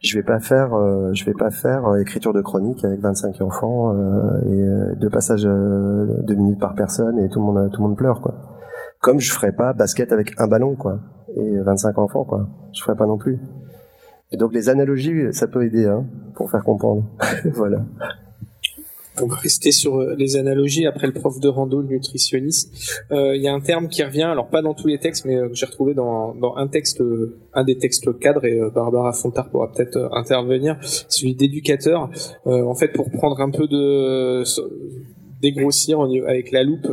je vais pas faire, euh, je vais pas faire euh, écriture de chronique avec 25 enfants euh, et euh, deux passages de minutes par personne et tout le monde tout le monde pleure quoi. Comme je ferais pas basket avec un ballon quoi et 25 enfants quoi. Je ferais pas non plus. Et donc les analogies ça peut aider hein, pour faire comprendre. (laughs) voilà on va rester sur euh, les analogies après le prof de rando, le nutritionniste. Euh, il y a un terme qui revient, alors pas dans tous les textes, mais euh, que j'ai retrouvé dans, dans, un texte, un des textes cadres, et Barbara Fontard pourra peut-être intervenir, celui d'éducateur. en fait, pour prendre un peu de dégrossir avec la loupe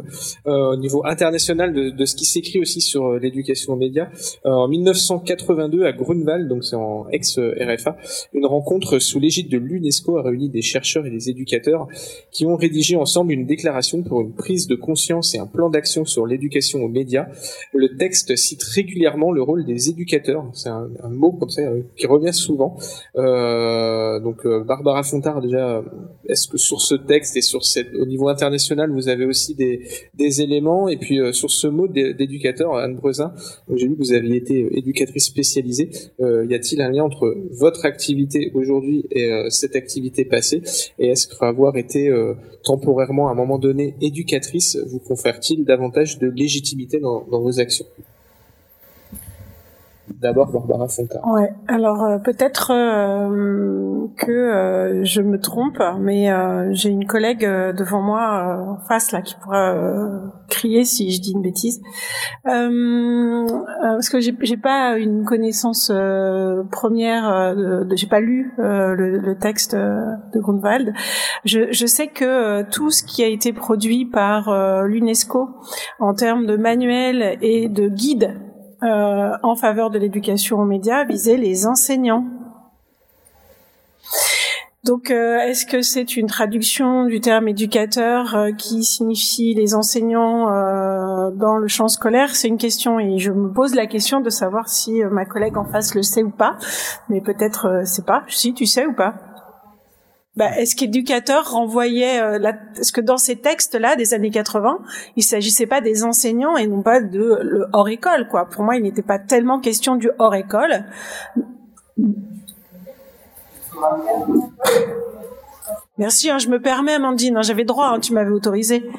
euh, au niveau international de, ce qui s'écrit aussi sur euh, l'éducation aux médias. Euh, en 1982, à Grunwald, donc c'est en ex-RFA, une rencontre sous l'égide de l'UNESCO a réuni des chercheurs et des éducateurs qui ont rédigé ensemble une déclaration pour une prise de conscience et un plan d'action sur l'éducation aux médias. Le texte cite régulièrement le rôle des éducateurs. C'est un, mot comme ça qui revient souvent. Donc Barbara Fontard déjà, est-ce que sur ce texte et sur au niveau international, vous avez aussi des, éléments. Et puis euh, sur ce mot d'éducateur, Anne Brezin, j'ai vu que vous aviez été éducatrice spécialisée. Euh, y a-t-il un lien entre votre activité aujourd'hui et euh, cette activité passée? Et est-ce qu'avoir été temporairement à un moment donné éducatrice vous confère-t-il davantage de légitimité dans vos actions? D'abord Barbara Fontaine. Ouais. Alors euh, peut-être euh, que euh, je me trompe, mais j'ai une collègue devant moi en face là qui pourra crier si je dis une bêtise, parce que j'ai pas une connaissance première, de, j'ai pas lu le, le, texte de Grunwald. Je, je, sais que tout ce qui a été produit par l'UNESCO en termes de manuels et de guides euh, en faveur de l'éducation aux médias visait les enseignants. Donc, euh, est-ce que c'est une traduction du terme éducateur euh, qui signifie les enseignants euh, dans le champ scolaire? C'est une question et je me pose la question de savoir si ma collègue en face le sait ou pas. Mais peut-être c'est pas. Si tu sais ou pas bah, est-ce qu'éducateur renvoyait est-ce que dans ces textes-là des années 80, il s'agissait pas des enseignants et non pas de le hors école quoi. Pour moi, il n'était pas tellement question du hors école. Merci, hein, je me permets, Amandine. Hein, j'avais droit, hein, tu m'avais autorisé.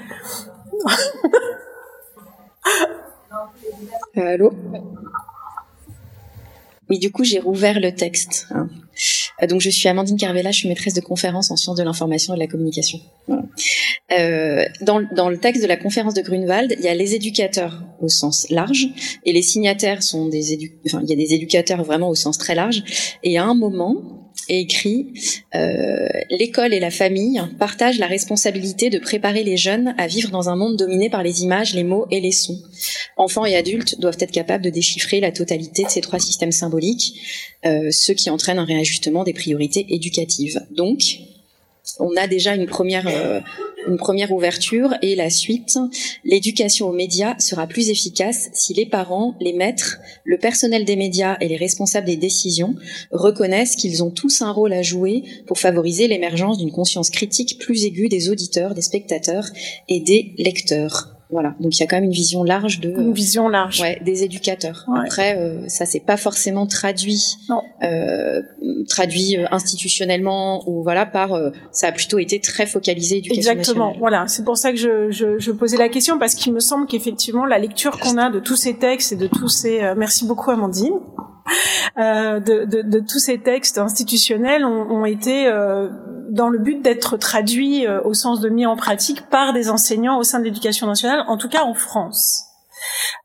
Euh, allô? Oui, du coup, j'ai rouvert le texte. Euh, donc, je suis Amandine Carvela, je suis maîtresse de conférence en sciences de l'information et de la communication. Euh, dans, le texte de la conférence de Grunewald, il y a les éducateurs au sens large et les signataires sont des édu enfin, il y a des éducateurs vraiment au sens très large. Et à un moment, et écrit euh, L'école et la famille partagent la responsabilité de préparer les jeunes à vivre dans un monde dominé par les images, les mots et les sons. Enfants et adultes doivent être capables de déchiffrer la totalité de ces trois systèmes symboliques, euh, ce qui entraîne un réajustement des priorités éducatives. Donc, on a déjà une première euh, une première ouverture et la suite. L'éducation aux médias sera plus efficace si les parents, les maîtres, le personnel des médias et les responsables des décisions reconnaissent qu'ils ont tous un rôle à jouer pour favoriser l'émergence d'une conscience critique plus aiguë des auditeurs, des spectateurs et des lecteurs. Voilà, donc il y a quand même une vision large de une vision large. Ouais, des éducateurs. Après, euh, ça c'est pas forcément traduit euh, traduit euh, institutionnellement ou voilà par euh, ça a plutôt été très focalisé éducation Exactement. Voilà, c'est pour ça que je, je, je, posais la question parce qu'il me semble qu'effectivement la lecture qu'on a de tous ces textes et de tous ces merci beaucoup Amandine. euh, (laughs) de, de, de, tous ces textes institutionnels ont, ont été euh, dans le but d'être traduits euh, au sens de mis en pratique par des enseignants au sein de l'éducation nationale, en tout cas en France.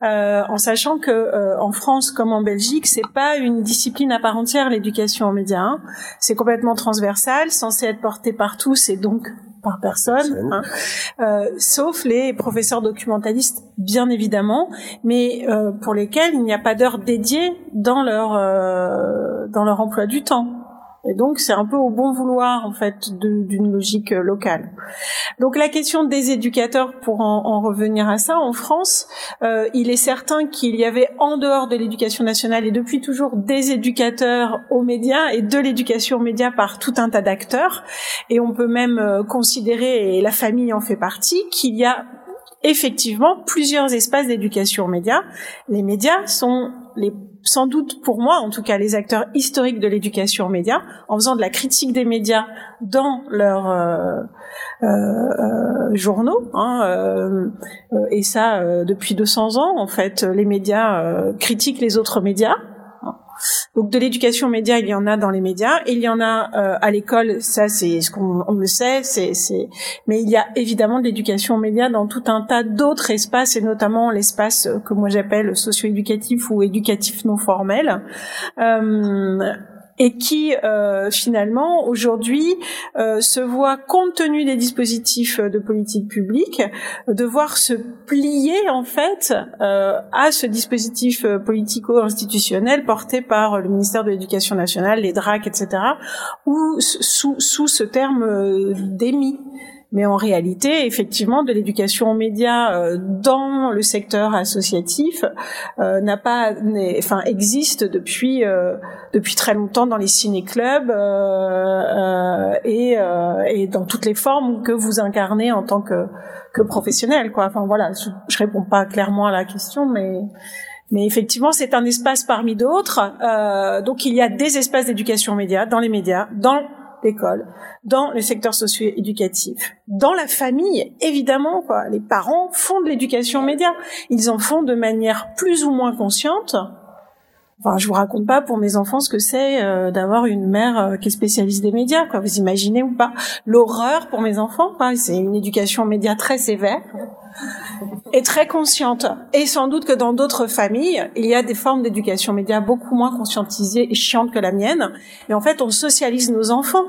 Euh, en sachant que euh, en France comme en Belgique, c'est pas une discipline à part entière l'éducation aux médias. Hein. C'est complètement transversal, censé être porté par tous et donc par personne, hein, euh, sauf les professeurs documentalistes, bien évidemment, mais euh, pour lesquels il n'y a pas d'heure dédiée dans leur euh, dans leur emploi du temps. Et donc c'est un peu au bon vouloir en fait d'une logique euh, locale. Donc la question des éducateurs, pour en, en revenir à ça, en France, euh, il est certain qu'il y avait en dehors de l'éducation nationale et depuis toujours des éducateurs aux médias et de l'éducation aux médias par tout un tas d'acteurs. Et on peut même euh, considérer, et la famille en fait partie, qu'il y a effectivement plusieurs espaces d'éducation aux médias. Les médias sont les sans doute pour moi, en tout cas, les acteurs historiques de l'éducation aux médias, en faisant de la critique des médias dans leurs euh, euh, euh journaux, hein, et ça depuis 200 ans, en fait, les médias critiquent les autres médias. Donc de l'éducation aux médias, il y en a dans les médias, il y en a euh, à l'école, ça c'est ce qu'on on le sait, c'est mais il y a évidemment de l'éducation aux médias dans tout un tas d'autres espaces et notamment l'espace que moi j'appelle socio-éducatif ou éducatif non formel. Euh, et qui euh, finalement aujourd'hui euh, se voit compte tenu des dispositifs de politique publique devoir se plier en fait euh, à ce dispositif politico-institutionnel porté par le ministère de l'Éducation nationale, les DRAC, etc. ou sous, sous ce terme d'émis mais en réalité, effectivement, de l'éducation aux médias euh, dans le secteur associatif euh, n'a pas, enfin, existe depuis euh, depuis très longtemps dans les ciné-clubs et, et dans toutes les formes que vous incarnez en tant que que professionnel, quoi. Enfin voilà, je, je réponds pas clairement à la question, mais mais effectivement, c'est un espace parmi d'autres. Euh, donc, il y a des espaces d'éducation aux médias dans les médias, dans l'école, dans le secteur socio-éducatif, dans la famille, évidemment, quoi. Les parents font de l'éducation média. Ils en font de manière plus ou moins consciente. Enfin, je vous raconte pas pour mes enfants ce que c'est euh, d'avoir une mère euh, qui est spécialiste des médias, quoi. Vous imaginez ou pas L'horreur pour mes enfants, quoi. C'est une éducation média très sévère et très consciente. Et sans doute que dans d'autres familles, il y a des formes d'éducation média beaucoup moins conscientisées et chiantes que la mienne. Et en fait, on socialise nos enfants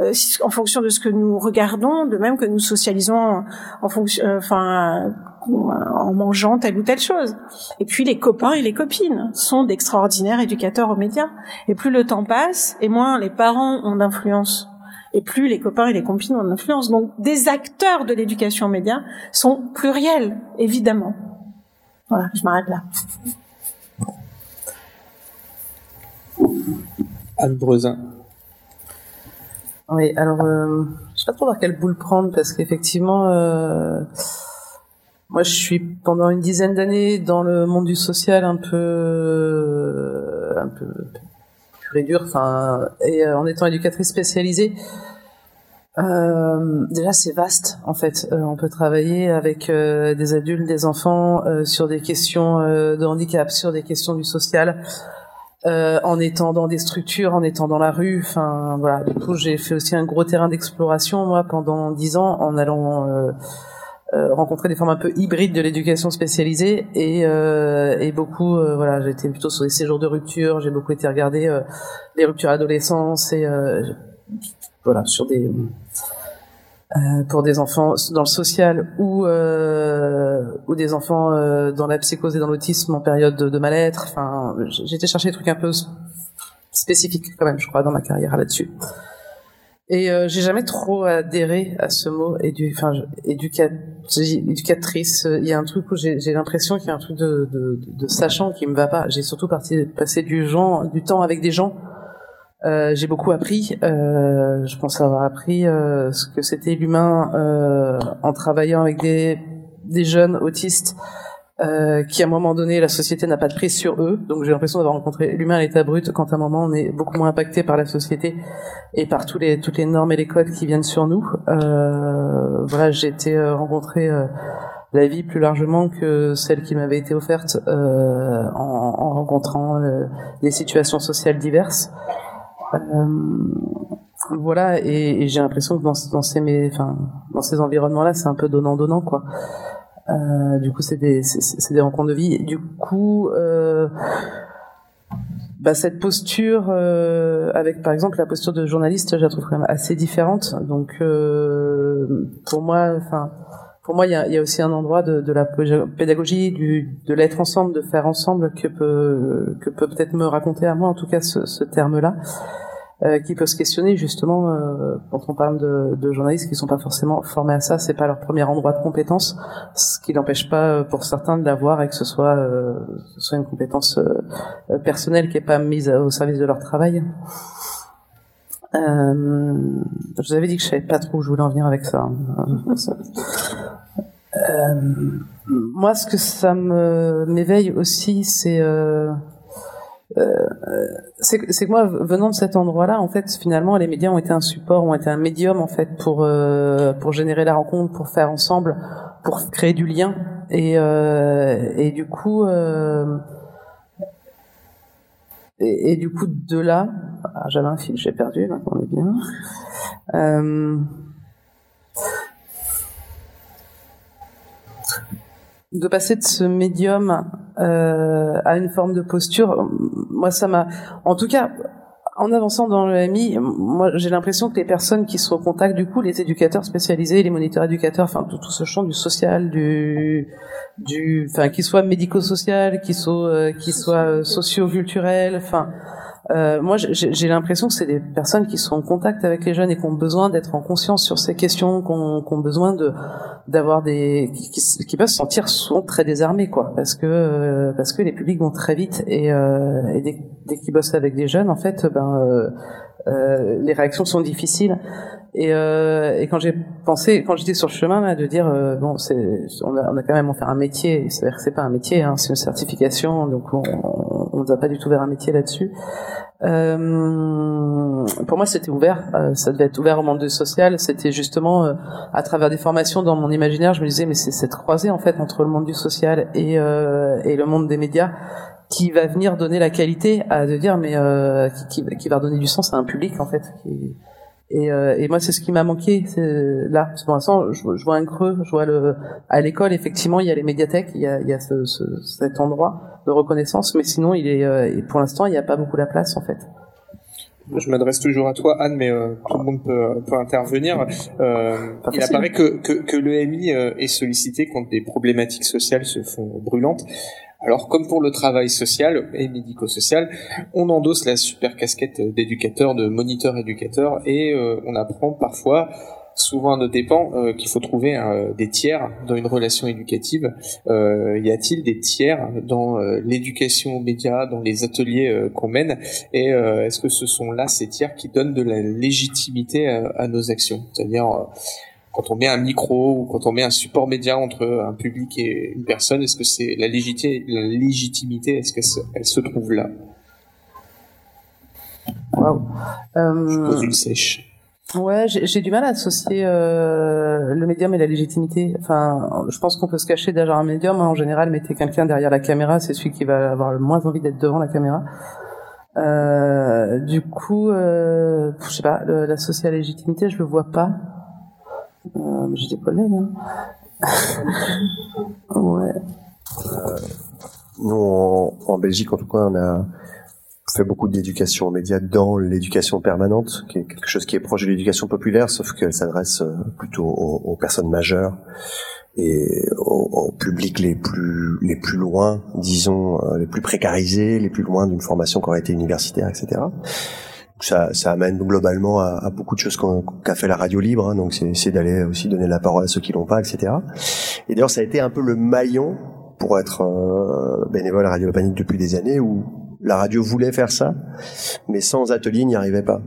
euh, en fonction de ce que nous regardons, de même que nous socialisons en fonction, euh, enfin, en mangeant telle ou telle chose. Et puis les copains et les copines sont d'extraordinaires éducateurs aux médias. Et plus le temps passe, et moins les parents ont d'influence et plus les copains et les copines ont d'influence. Donc, des acteurs de l'éducation aux médias sont pluriels, évidemment. Voilà, je m'arrête là. Anne Brezin. Oui, alors, euh, je sais pas trop par quelle boule prendre parce qu'effectivement, euh, moi, je suis pendant une dizaine d'années dans le monde du social un peu, euh, un peu pur et dur, enfin, et euh, en étant éducatrice spécialisée. Euh, déjà, c'est vaste en fait. Euh, on peut travailler avec euh, des adultes, des enfants sur des questions de handicap, sur des questions du social, en étant dans des structures, en étant dans la rue. Enfin, voilà. Du coup, j'ai fait aussi un gros terrain d'exploration moi pendant dix ans en allant rencontrer des formes un peu hybrides de l'éducation spécialisée et, et beaucoup, voilà, j'ai été plutôt sur des séjours de rupture. J'ai beaucoup été regarder les ruptures à l'adolescence et voilà, sur des euh, pour des enfants dans le social ou euh, ou des enfants euh, dans la psychose et dans l'autisme en période de, mal-être. Enfin, été chercher des trucs un peu spécifiques quand même, je crois, dans ma carrière là-dessus. Et euh, j'ai jamais trop adhéré à ce mot édu, enfin, éducatrice. Il y a un truc où j'ai l'impression qu'il y a un truc de, de, de, sachant qui me va pas. J'ai surtout parti, passé du, genre, du temps avec des gens euh, j'ai beaucoup appris. Euh, je pense avoir appris euh, ce que c'était l'humain euh, en travaillant avec des, des jeunes autistes euh, qui, à un moment donné, la société n'a pas de prise sur eux. Donc, j'ai l'impression d'avoir rencontré l'humain à l'état brut quand, à un moment, on est beaucoup moins impacté par la société et par tous les, toutes les normes et les codes qui viennent sur nous. voilà, j'ai été rencontrer la vie plus largement que celle qui m'avait été offerte en, en, rencontrant des situations sociales diverses. Euh, voilà, et, et j'ai l'impression que dans, dans ces, enfin, dans ces environnements-là, c'est un peu donnant-donnant, quoi. Euh, du coup, c'est des, c'est, des rencontres de vie. du coup, euh, bah, cette posture, euh, avec par exemple la posture de journaliste, je la trouve quand même assez différente. Donc, euh, pour moi, enfin, pour moi, il y a, aussi un endroit de, la pédagogie, de l'être ensemble, de faire ensemble, que peut, que peut peut-être me raconter à moi, en tout cas, ce, ce terme-là. Euh, qui peut se questionner justement euh, quand on parle de, de, journalistes qui sont pas forcément formés à ça, c'est pas leur premier endroit de compétence, ce qui n'empêche pas euh, pour certains de l'avoir et que ce soit, euh, ce soit une compétence euh, personnelle qui est pas mise au service de leur travail. je vous avais dit que je savais pas trop où je voulais en venir avec ça. moi, ce que ça m'éveille aussi, c'est euh, c'est que moi, venant de cet endroit-là, en fait, finalement, les médias ont été un support, ont été un médium, en fait, pour euh, pour générer la rencontre, pour faire ensemble, pour créer du lien, et euh, et du coup. Euh, et, du coup, de là, ah, j'avais un fil, j'ai perdu, maintenant on est bien. Euh, de passer de ce médium euh, à une forme de posture, moi ça m'a, en tout cas, en avançant dans le MI, moi j'ai l'impression que les personnes qui sont au contact, du coup, les éducateurs spécialisés, les moniteurs éducateurs, enfin tout, ce champ du social, du, du, enfin qui soit médico-social, qui soit, euh, qui soit euh, socio-culturel, enfin euh, moi, j'ai l'impression que c'est des personnes qui sont en contact avec les jeunes et qui ont besoin d'être en conscience sur ces questions, qui ont, qui ont besoin de d'avoir des qui, qui, peuvent se sentir souvent très désarmés, quoi, parce que euh, parce que les publics vont très vite et, euh, et dès, dès qu'ils bossent avec des jeunes, en fait, ben euh, euh les réactions sont difficiles. Et, euh, et quand j'ai pensé, quand j'étais sur le chemin là, de dire bon, c'est, on a, on a quand même en faire un métier. C'est-à-dire que c'est pas un métier, hein, c'est une certification, donc on, ne va pas du tout vers un métier là-dessus. Euh, pour moi, c'était ouvert. Euh, ça devait être ouvert au monde social. C'était justement euh, à travers des formations dans mon imaginaire, je me disais, mais c'est cette croisée en fait entre le monde du social et, euh, et le monde des médias qui va venir donner la qualité à de dire, mais qui, qui, qui, va redonner du sens à un public en fait. Et, euh, et, moi, c'est ce qui m'a manqué là. Pour l'instant, je, je, vois un creux. Je vois le à l'école, effectivement, il y a les médiathèques, il y a, il y a ce, ce, cet endroit de reconnaissance, mais sinon, il est euh, pour l'instant, il n'y a pas beaucoup la place en fait. Je m'adresse toujours à toi, Anne, mais euh, tout le monde peut, peut intervenir. Euh, il apparaît que, que, que l'EMI est sollicité quand des problématiques sociales se font brûlantes. Alors, comme pour le travail social et médico-social, on endosse la super casquette d'éducateur, de moniteur éducateur, et euh, on apprend parfois souvent à nos dépens euh, qu'il faut trouver euh, des tiers dans une relation éducative. y a-t-il des tiers dans l'éducation aux dans les ateliers qu'on mène Et est-ce que ce sont là ces tiers qui donnent de la légitimité à nos actions? C'est-à-dire quand on met un micro ou quand on met un support média entre un public et une personne, est-ce que c'est la légitimité, la légitimité, est-ce qu'elle se, trouve là? Waouh. Je pose une sèche. Ouais, j'ai du mal à associer euh, le médium et la légitimité. Enfin, je pense qu'on peut se cacher derrière un médium. En général, mettez quelqu'un derrière la caméra, c'est celui qui va avoir le moins envie d'être devant la caméra. Euh, du coup, euh, je sais pas, l'associer à la légitimité, je le vois pas. Euh, J'ai des collègues. Hein. (laughs) ouais. Euh, nous, en, Belgique, en tout cas, on a fait beaucoup d'éducation aux médias dans l'éducation permanente, qui est quelque chose qui est proche de l'éducation populaire, sauf qu'elle s'adresse euh, plutôt aux, personnes majeures et aux, aux, publics les plus les plus loin, disons, euh, les plus précarisés, les plus loin d'une formation qui aurait été universitaire, etc ça, ça amène globalement à, beaucoup de choses qu'a fait la radio libre. Hein, donc c'est d'aller aussi donner la parole à ceux qui l'ont pas, etc. Et d'ailleurs, ça a été un peu le maillon pour être euh, bénévole à Radio Panique depuis des années où la radio voulait faire ça, mais sans atelier, n'y arrivait pas.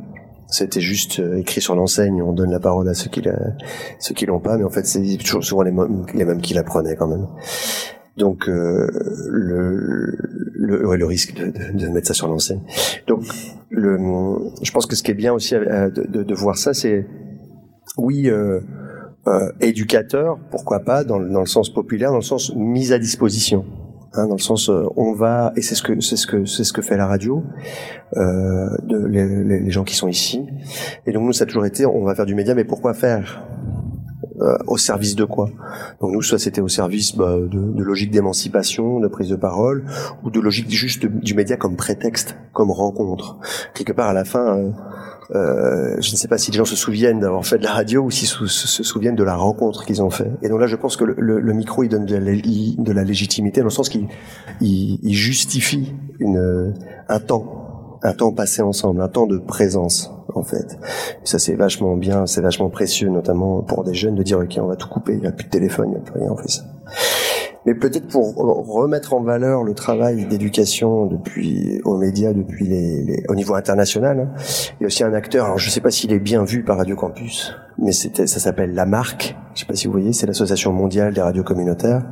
C'était juste euh, écrit sur l'enseigne, on donne la parole à ceux qui l'ont pas, mais en fait c'est toujours souvent les, les mêmes qui la prenaient quand même. Donc euh, le, le, ouais, le risque de, de, de, mettre ça sur l'enseigne. Donc le, je pense que ce qui est bien aussi euh, de, de voir ça, c'est oui, euh, euh, éducateur, pourquoi pas, dans, dans, le sens populaire, dans le sens mise à disposition. Hein, dans le sens euh, on va et c'est ce que c'est ce que c'est ce que fait la radio euh, de les, les, gens qui sont ici et donc nous ça a toujours été on va faire du média mais pourquoi faire? Euh, au service de quoi? Donc nous, soit c'était au service bah, de, de, logique d'émancipation, de prise de parole, ou de logique juste du média comme prétexte, comme rencontre. Quelque part, à la fin, euh, euh, je ne sais pas si les gens se souviennent d'avoir fait de la radio ou s'ils se, souviennent de la rencontre qu'ils ont fait. Et donc là, je pense que le, le, le micro, il donne de la, de la, légitimité dans le sens qu'il il, il justifie une, un temps un temps passé ensemble, un temps de présence en fait. Ça c'est vachement bien, c'est vachement précieux, notamment pour des jeunes, de dire ok on va tout couper, il n'y a plus de téléphone, il n'y a plus rien, on fait ça. Mais peut-être pour remettre en valeur le travail d'éducation depuis aux médias, depuis les, les, au niveau international, hein, il y a aussi un acteur. Alors je ne sais pas s'il est bien vu par Radio Campus, mais ça s'appelle la Marque. Je ne sais pas si vous voyez, c'est l'association mondiale des radios communautaires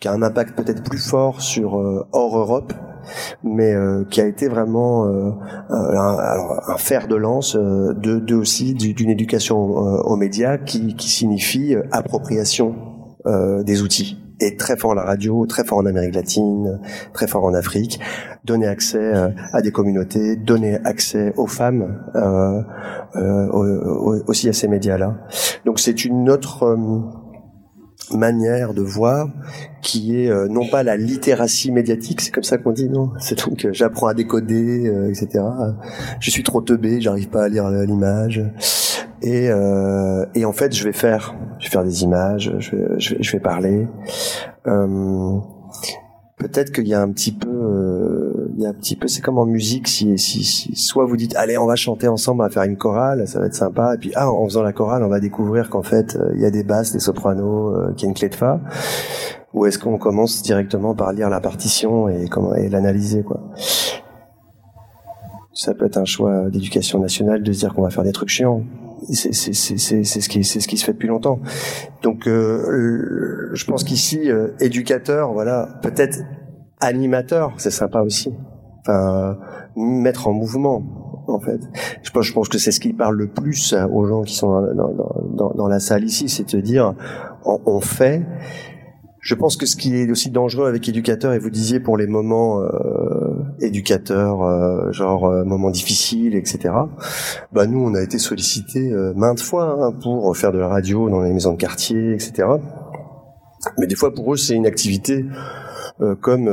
qui a un impact peut-être plus fort sur euh, hors Europe mais euh, qui a été vraiment euh, un, un, fer de lance euh, de, de, aussi d'une éducation aux médias qui, qui signifie appropriation des outils et très fort la radio, très fort en Amérique latine, très fort en Afrique, donner accès à des communautés, donner accès aux femmes euh, euh, aussi à ces médias-là. Donc c'est une autre manière de voir qui est euh, non pas la littératie médiatique, c'est comme ça qu'on dit, non? C'est donc euh, j'apprends à décoder, euh, etc. Je suis trop teubé, j'arrive pas à lire l'image. Et, et en fait, je vais faire, je vais faire des images, je vais, je vais, je vais parler peut-être qu'il y a un petit peu, euh, il y a un petit peu, c'est comme en musique, si, si, si, soit vous dites, allez, on va chanter ensemble, on va faire une chorale, ça va être sympa, et puis ah, en faisant la chorale, on va découvrir qu'en fait, euh, il y a des basses, des sopranos, euh, qu'il y a une clé de fa, ou est-ce qu'on commence directement par lire la partition et comment et l'analyser, quoi. Ça peut être un choix d'éducation nationale de se dire qu'on va faire des trucs chiants c'est ce qui c'est ce qui se fait depuis longtemps. Donc euh, je pense qu'ici euh, éducateur, voilà, peut-être animateur, c'est sympa aussi. Enfin mettre en mouvement en fait. Je pense, je pense que c'est ce qui parle le plus aux gens qui sont dans, dans, la salle ici, c'est de dire on, fait je pense que ce qui est aussi dangereux avec éducateur, et vous disiez pour les moments euh, éducateurs, euh, genre euh, moments difficiles, etc. Bah nous, on a été sollicités euh, maintes fois hein, pour faire de la radio dans les maisons de quartier, etc. Mais des fois, pour eux, c'est une activité euh, comme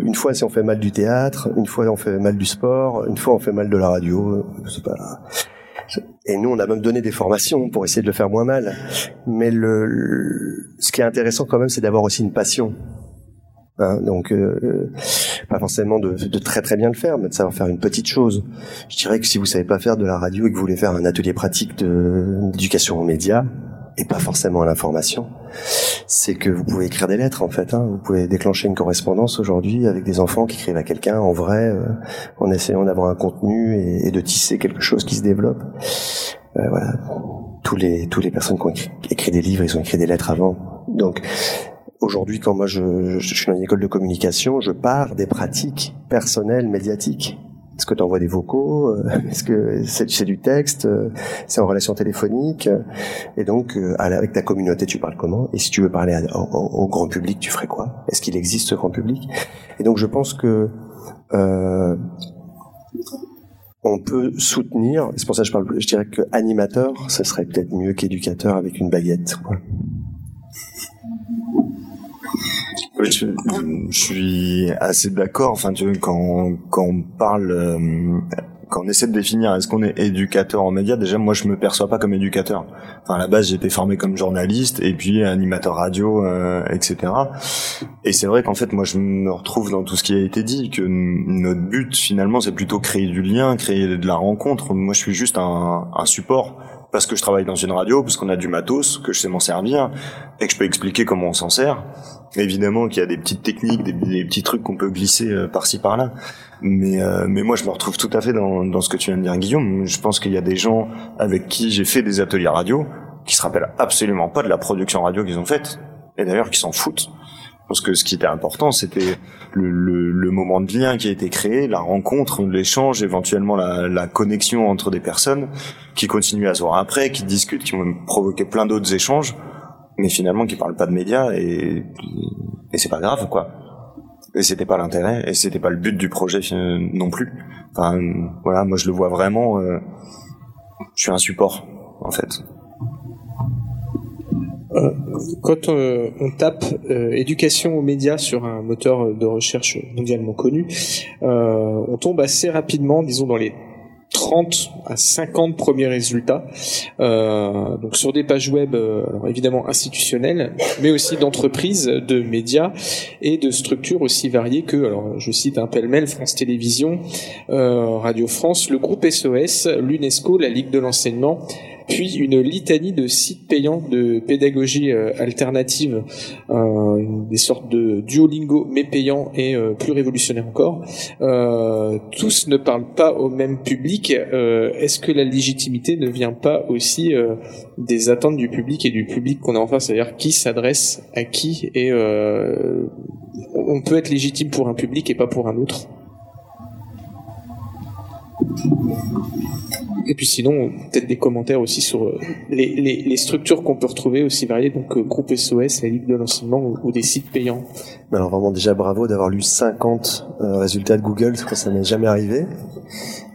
une fois si on fait mal du théâtre, une fois on fait mal du sport, une fois on fait mal de la radio. C'est pas et nous, on a même donné des formations pour essayer de le faire moins mal. Mais le, ce qui est intéressant quand même, c'est d'avoir aussi une passion. Hein, donc, euh, pas forcément de, de, très très bien le faire, mais de savoir faire une petite chose. Je dirais que si vous savez pas faire de la radio et que vous voulez faire un atelier pratique d'éducation aux médias, et pas forcément à l'information, c'est que vous pouvez écrire des lettres en fait. Hein. Vous pouvez déclencher une correspondance aujourd'hui avec des enfants qui écrivent à quelqu'un en vrai, euh, en essayant d'avoir un contenu et, et, de tisser quelque chose qui se développe. Euh, voilà. Tous les tous les personnes qui ont écrit, écrit des livres, ils ont écrit des lettres avant. Donc Aujourd'hui, quand moi je, je, suis dans une école de communication, je pars des pratiques personnelles médiatiques. Est-ce que tu envoies des vocaux euh, Est-ce que c'est du texte euh, C'est en relation téléphonique Et donc, euh, avec ta communauté, tu parles comment? Et si tu veux parler au, grand public, tu ferais quoi? Est-ce qu'il existe ce grand public? Et donc, je pense que euh, on peut soutenir. C'est pour ça que je parle. Je dirais que animateur, ce serait peut-être mieux qu'éducateur avec une baguette. Quoi. Je, suis assez d'accord. Enfin, quand quand on parle, euh, quand on essaie de définir est-ce qu'on est éducateur en médias, déjà moi je me perçois pas comme éducateur. Enfin, à la base j'étais formé comme journaliste et puis animateur radio, euh, etc. Et c'est vrai qu'en fait moi je me retrouve dans tout ce qui a été dit que notre but finalement c'est plutôt créer du lien, créer de la rencontre. Moi je suis juste un support parce que je travaille dans une radio, parce qu'on a du matos, que je sais m'en servir, et que je peux expliquer comment on s'en sert. Évidemment qu'il y a des petites techniques, des, petits trucs qu'on peut glisser euh, par-ci par-là. Mais, euh, mais moi, je me retrouve tout à fait dans, dans ce que tu viens de dire, Guillaume. Je pense qu'il y a des gens avec qui j'ai fait des ateliers radio qui se rappellent absolument pas de la production radio qu'ils ont faite, et d'ailleurs qui s'en foutent. Parce que ce qui était important, c'était le, le, le, moment de lien qui a été créé, la rencontre, l'échange, éventuellement la, la, connexion entre des personnes qui continuent à se voir après, qui discutent, qui vont provoquer plein d'autres échanges, mais finalement qui parlent pas de médias et, et c'est pas grave quoi. Et c'était pas l'intérêt et c'était pas le but du projet euh, non plus. Enfin voilà, moi je le vois vraiment. Euh, je suis un support en fait. Euh, quand euh, on tape euh, éducation aux médias sur un moteur de recherche mondialement connu, on tombe assez rapidement, disons dans les 30 à 50 premiers résultats, donc sur des pages web évidemment institutionnelles, mais aussi d'entreprises, de médias et de structures aussi variées que, alors je cite un pêle-mêle, France Télévisions, Radio France, le groupe SOS, l'UNESCO, la Ligue de l'enseignement, puis une litanie de sites payants de pédagogie euh, alternative, euh, des sortes de Duolingo mais payants et euh, plus révolutionnaires encore. tous ne parlent pas au même public. Est-ce que la légitimité ne vient pas aussi des attentes du public et du public qu'on a en face, c'est-à-dire qui s'adresse à qui? Et on peut être légitime pour un public et pas pour un autre? Et puis sinon, peut-être des commentaires aussi sur euh, les, structures qu'on peut retrouver aussi variées, donc euh, groupe SOS, la Ligue de l'enseignement ou, des sites payants. Alors vraiment déjà bravo d'avoir lu 50 euh, résultats de Google, parce que ça n'est jamais arrivé.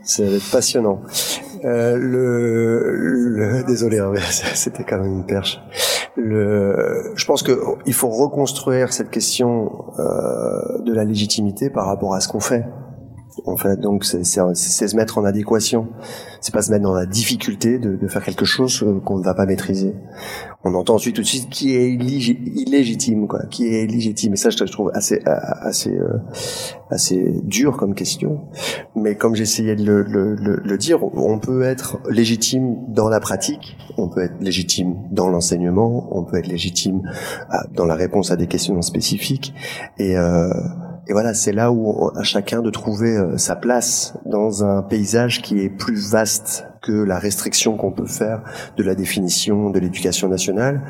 Ça va être passionnant. Euh, (laughs) désolé, hein, (laughs) c'était quand même une perche. Je pense que il faut reconstruire cette question de la légitimité par rapport à ce qu'on fait. En fait, donc c'est se mettre en adéquation. C'est pas se mettre dans la difficulté de, de faire quelque chose euh, qu'on ne va pas maîtriser. On entend ensuite tout de suite qui est illégitime, quoi, qui est légitime. Et ça, je trouve assez euh, assez euh, assez dur comme question. Mais comme j'essayais de le, le, le, dire, on peut être légitime dans la pratique, on peut être légitime dans l'enseignement, on peut être légitime dans la réponse à des questions spécifiques. Et euh, et voilà, c'est là où à chacun de trouver euh, sa place dans un paysage qui est plus vaste que la restriction qu'on peut faire de la définition de l'éducation nationale.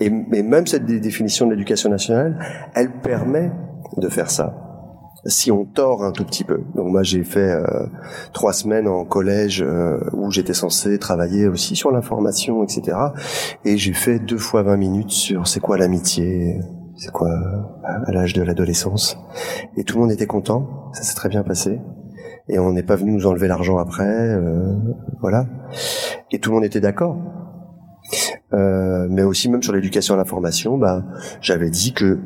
Et mais même cette définition de l'éducation nationale, elle permet de faire ça si on tord un tout petit peu. Donc moi j'ai fait euh, trois semaines en collège euh, où j'étais censé travailler aussi sur l'information, etc. Et j'ai fait deux fois 20 minutes sur c'est quoi l'amitié, c'est quoi, à l'âge de l'adolescence. Et tout le monde était content, ça s'est très bien passé. Et on n'est pas venu nous enlever l'argent après, euh, voilà. Et tout le monde était d'accord. Euh, mais aussi même sur l'éducation à l'information, bah, j'avais dit que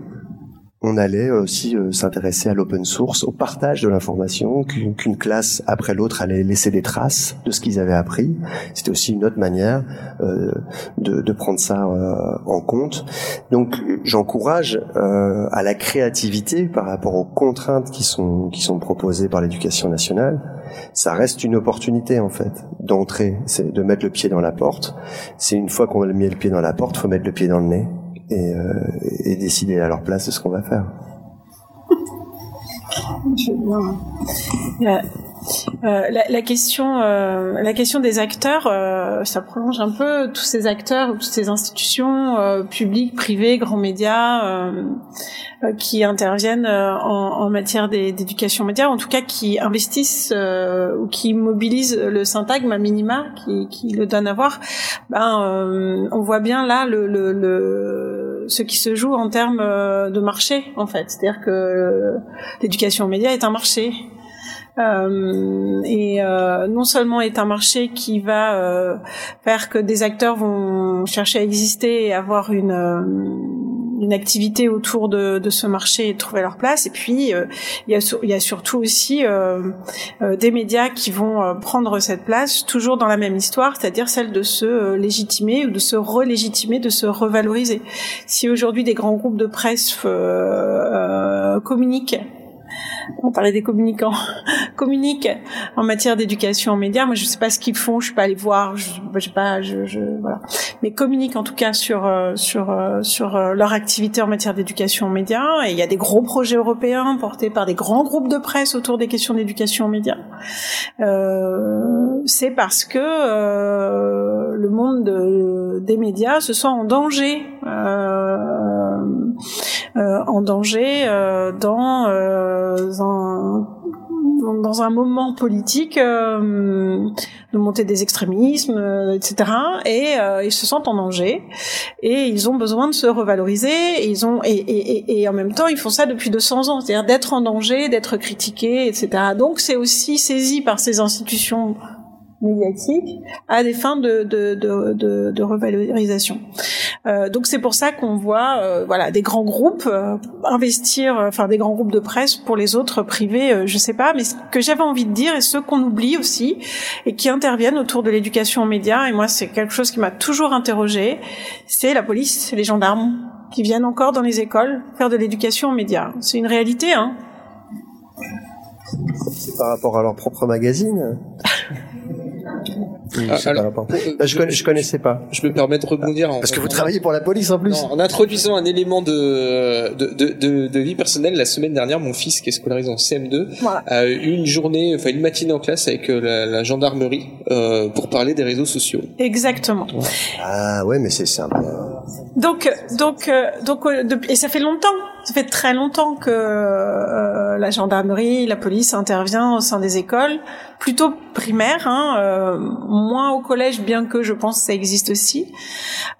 on allait aussi euh, s'intéresser à l'open source, au partage de l'information, qu'une classe après l'autre allait laisser des traces de ce qu'ils avaient appris. C'était aussi une autre manière euh, de, de, prendre ça euh, en compte. Donc j'encourage à la créativité par rapport aux contraintes qui sont qui sont proposées par l'éducation nationale. Ça reste une opportunité en fait d'entrer, c'est de mettre le pied dans la porte. C'est une fois qu'on a mis le pied dans la porte, faut mettre le pied dans le nez et, euh, et décider à leur place ce qu'on va faire. Euh, la, question, euh, la question des acteurs, euh, ça prolonge un peu tous ces acteurs, toutes ces institutions publiques, privées, grands médias qui interviennent en, matière d'éducation média, en tout cas qui investissent ou qui mobilisent le syntagme à minima, qui, le donne à voir. Ben, on voit bien là ce qui se joue en termes de marché, en fait. C'est-à-dire que l'éducation média est un marché. Euh, et euh, non seulement est un marché qui va euh, faire que des acteurs vont chercher à exister et avoir une euh, une activité autour de, de, ce marché et trouver leur place. Et puis il y, a, il y a surtout aussi des médias qui vont prendre cette place toujours dans la même histoire, c'est-à-dire celle de se légitimer ou de se relégitimer, de se revaloriser. Si aujourd'hui des grands groupes de presse communiquent on parlait des communicants, (laughs) communiquent en matière d'éducation aux médias. Moi, je sais pas ce qu'ils font, je suis pas allée voir, je, sais pas, je, je, voilà. Mais communiquent en tout cas sur euh, sur euh, sur euh, leur activité en matière d'éducation aux médias. Et il y a des gros projets européens portés par des grands groupes de presse autour des questions d'éducation aux médias. Euh, c'est parce que euh, le monde de, des médias se sent en danger, euh, en danger dans dans un moment politique euh, de montée des extrémismes, euh, etc. Et euh, ils se sentent en danger et ils ont besoin de se revaloriser. Et ils ont et, en même temps ils font ça depuis 200 ans, c'est-à-dire d'être en danger, d'être critiqués, etc. Donc c'est aussi saisi par ces institutions médiatique à des fins de, de, de, de, de revalorisation. Euh, donc c'est pour ça qu'on voit euh, voilà des grands groupes euh, investir, enfin des grands groupes de presse pour les autres privés, je sais pas, mais ce que j'avais envie de dire et ceux qu'on oublie aussi et qui interviennent autour de l'éducation aux médias, et moi c'est quelque chose qui m'a toujours interrogé, c'est la police, les gendarmes qui viennent encore dans les écoles faire de l'éducation aux médias. C'est une réalité, hein. C'est par rapport à leur propre magazine (laughs) ah, bah, je, je, connaissais pas. Je me permets de rebondir. Parce que vous travaillez pour la police en plus. Non, en introduisant un élément de de, de, de, de, vie personnelle, la semaine dernière, mon fils qui est scolarisé en CM2 a eu une journée, enfin une matinée en classe avec euh, la, la gendarmerie euh, pour parler des réseaux sociaux. Exactement. Ah ouais, mais c'est simple. Donc donc euh, donc euh, et ça fait longtemps, ça fait très longtemps que la gendarmerie, la police intervient au sein des écoles, plutôt primaires. Hein, euh, moins au collège, bien que je pense que ça existe aussi,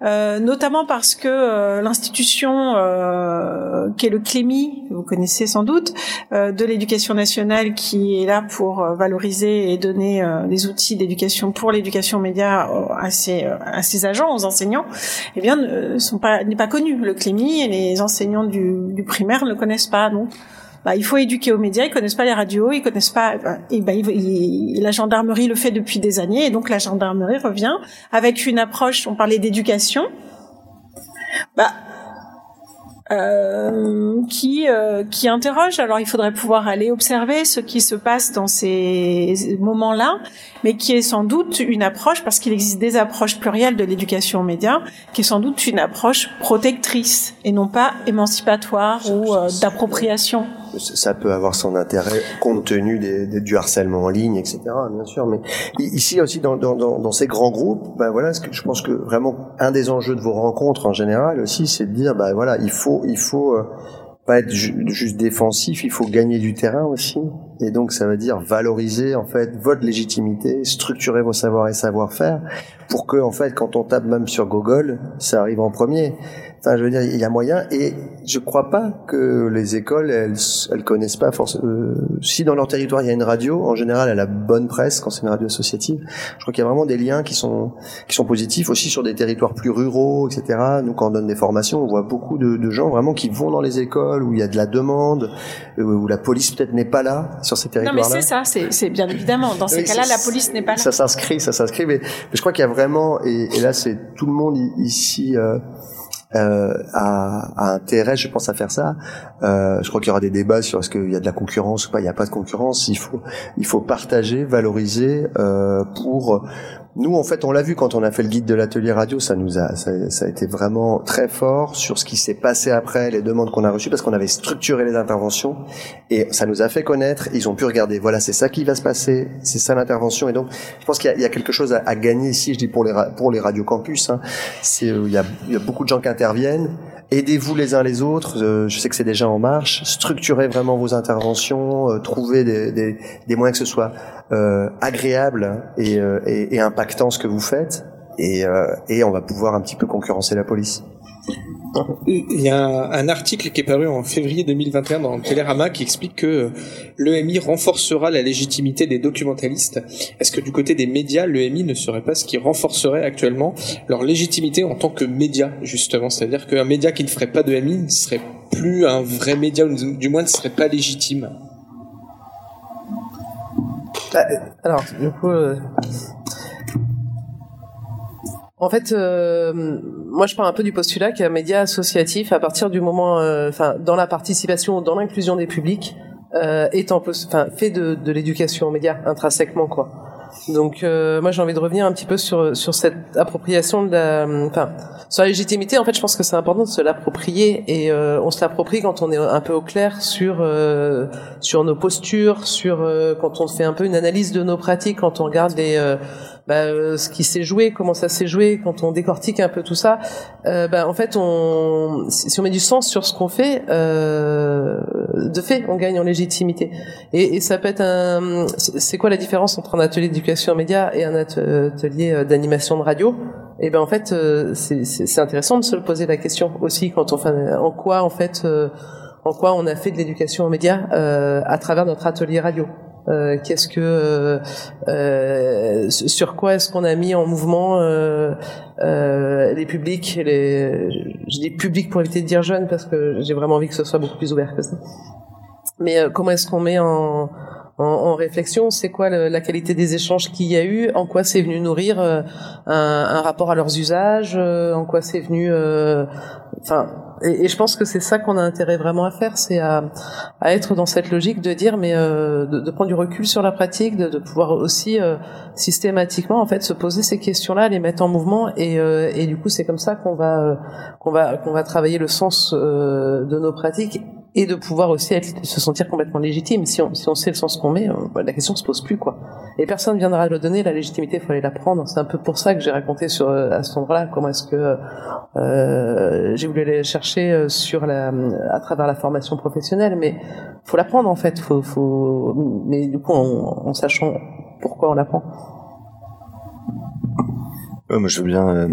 euh, notamment parce que euh, l'institution euh, qui est le CLEMI, vous connaissez sans doute, euh, de l'éducation nationale, qui est là pour euh, valoriser et donner des outils d'éducation pour l'éducation média à ses, à ses agents, aux enseignants, eh bien, pas n'est pas connu. Le CLEMI et les enseignants du, du primaire ne connaissent pas, donc bah, il faut éduquer aux médias, ils connaissent pas les radios, ils connaissent pas, et bah, la gendarmerie le fait depuis des années, et donc la gendarmerie revient avec une approche, on parlait d'éducation, bah, euh, qui euh, qui interroge. Alors il faudrait pouvoir aller observer ce qui se passe dans ces moments-là, mais qui est sans doute une approche, parce qu'il existe des approches plurielles de l'éducation aux médias, qui est sans doute une approche protectrice et non pas émancipatoire ou euh, d'appropriation ça peut avoir son intérêt compte tenu du harcèlement en ligne, etc. Bien sûr, mais ici aussi dans, ces grands groupes, ben voilà, je pense que vraiment un des enjeux de vos rencontres en général aussi, c'est de dire, ben voilà, il faut, il faut euh, pas être juste défensif, il faut gagner du terrain aussi. Et donc ça veut dire valoriser en fait votre légitimité, structurer vos savoirs et savoir-faire pour que en fait quand on tape même sur Google, ça arrive en premier. Enfin, je veux dire, il y a moyen. Et je crois pas que les écoles, elles, elles connaissent pas forcément. Euh, si dans leur territoire il y a une radio, en général, elle a bonne presse quand c'est une radio associative. Je crois qu'il y a vraiment des liens qui sont qui sont positifs aussi sur des territoires plus ruraux, etc. Nous, quand on donne des formations, on voit beaucoup de, de gens vraiment qui vont dans les écoles où il y a de la demande, euh, où la police peut-être n'est pas là sur ces territoires-là. Non, mais c'est ça, c'est bien évidemment. Dans ces cas-là, la police n'est pas là. Ça s'inscrit, ça s'inscrit. Mais, mais, je crois qu'il y a vraiment, et, et là, c'est tout le monde ici. Euh, euh, a, a, intérêt, je pense, à faire ça. Euh, je crois qu'il y aura des débats sur est-ce qu'il y a de la concurrence ou pas. Il n'y a pas de concurrence. Il faut, il faut partager, valoriser euh, pour nous, en fait, on l'a vu quand on a fait le guide de l'atelier radio, ça nous a, ça, ça, a été vraiment très fort sur ce qui s'est passé après, les demandes qu'on a reçues, parce qu'on avait structuré les interventions et ça nous a fait connaître. Ils ont pu regarder, voilà, c'est ça qui va se passer, c'est ça l'intervention. Et donc, je pense qu'il y, y, a quelque chose à, à, gagner ici, je dis pour les pour les radios campus. Hein. C'est, il il y a beaucoup de gens qui interviennent aidez-vous les uns les autres. Euh, je sais que c'est déjà en marche. Structurez vraiment vos interventions, euh, trouvez des, des, des, moyens que ce soit euh, agréable et, euh, et, et, impactant ce que vous faites, et, euh, et on va pouvoir un petit peu concurrencer la police. Il y a un, article qui est paru en février 2021 dans Télérama qui explique que l'EMI renforcera la légitimité des documentalistes. Est-ce que du côté des médias, l'EMI ne serait pas ce qui renforcerait actuellement leur légitimité en tant que média, justement? C'est-à-dire qu'un média qui ne ferait pas d'EMI ne serait plus un vrai média, ou du moins ne serait pas légitime alors, du coup, euh, en fait, euh, moi je pars un peu du postulat qu'un média associatif, à partir du moment, euh, enfin, dans la participation, dans l'inclusion des publics, euh, est en, enfin, fait de, de l'éducation aux médias intrinsèquement, quoi. Donc, euh, moi j'ai envie de revenir un petit peu sur sur cette appropriation de la, enfin, sur la légitimité. En fait, je pense que c'est important de se l'approprier et euh, on se l'approprie quand on est un peu au clair sur euh, sur nos postures, sur quand on fait un peu une analyse de nos pratiques, quand on regarde les bah, euh, ce qui s'est joué, comment ça s'est joué, quand on décortique un peu tout ça, euh, bah, en fait, on, si on met du sens sur ce qu'on fait, euh, de fait, on gagne en légitimité. Et, et ça peut être un. C'est quoi la différence entre un atelier d'éducation aux médias et un atelier euh, d'animation de radio? Et eh ben en fait, euh, c'est intéressant de se poser la question aussi quand on fait en quoi en fait en quoi on a fait de l'éducation aux médias à travers notre atelier radio. Euh, qu'est-ce que euh, euh, sur quoi est-ce qu'on a mis en mouvement euh, euh, les publics les je dis public pour éviter de dire jeunes parce que j'ai vraiment envie que ce soit beaucoup plus ouvert que ça. Mais comment est-ce qu'on met en en, en, réflexion, c'est quoi la qualité des échanges qu'il y a eu, en quoi c'est venu nourrir un, un, rapport à leurs usages, en quoi c'est venu, enfin, et, je pense que c'est ça qu'on a intérêt vraiment à faire, c'est à, à, être dans cette logique de dire, mais euh, de, de, prendre du recul sur la pratique, de, de pouvoir aussi euh, systématiquement en fait se poser ces questions-là, les mettre en mouvement, et, euh, et du coup c'est comme ça qu'on va euh, qu'on va qu'on va travailler le sens euh, de nos pratiques et de pouvoir aussi se sentir complètement légitime. Si on, si on sait le sens qu'on met, la question se pose plus quoi. Et personne viendra le donner. La légitimité, il faut aller la prendre. C'est un peu pour ça que j'ai raconté sur à ce endroit-là comment est-ce que euh, j'ai voulu aller chercher euh, sur à travers la formation professionnelle, mais faut l'apprendre en fait. Faut, faut, mais du coup, en, en sachant pourquoi on l'apprend. Moi, je veux bien euh,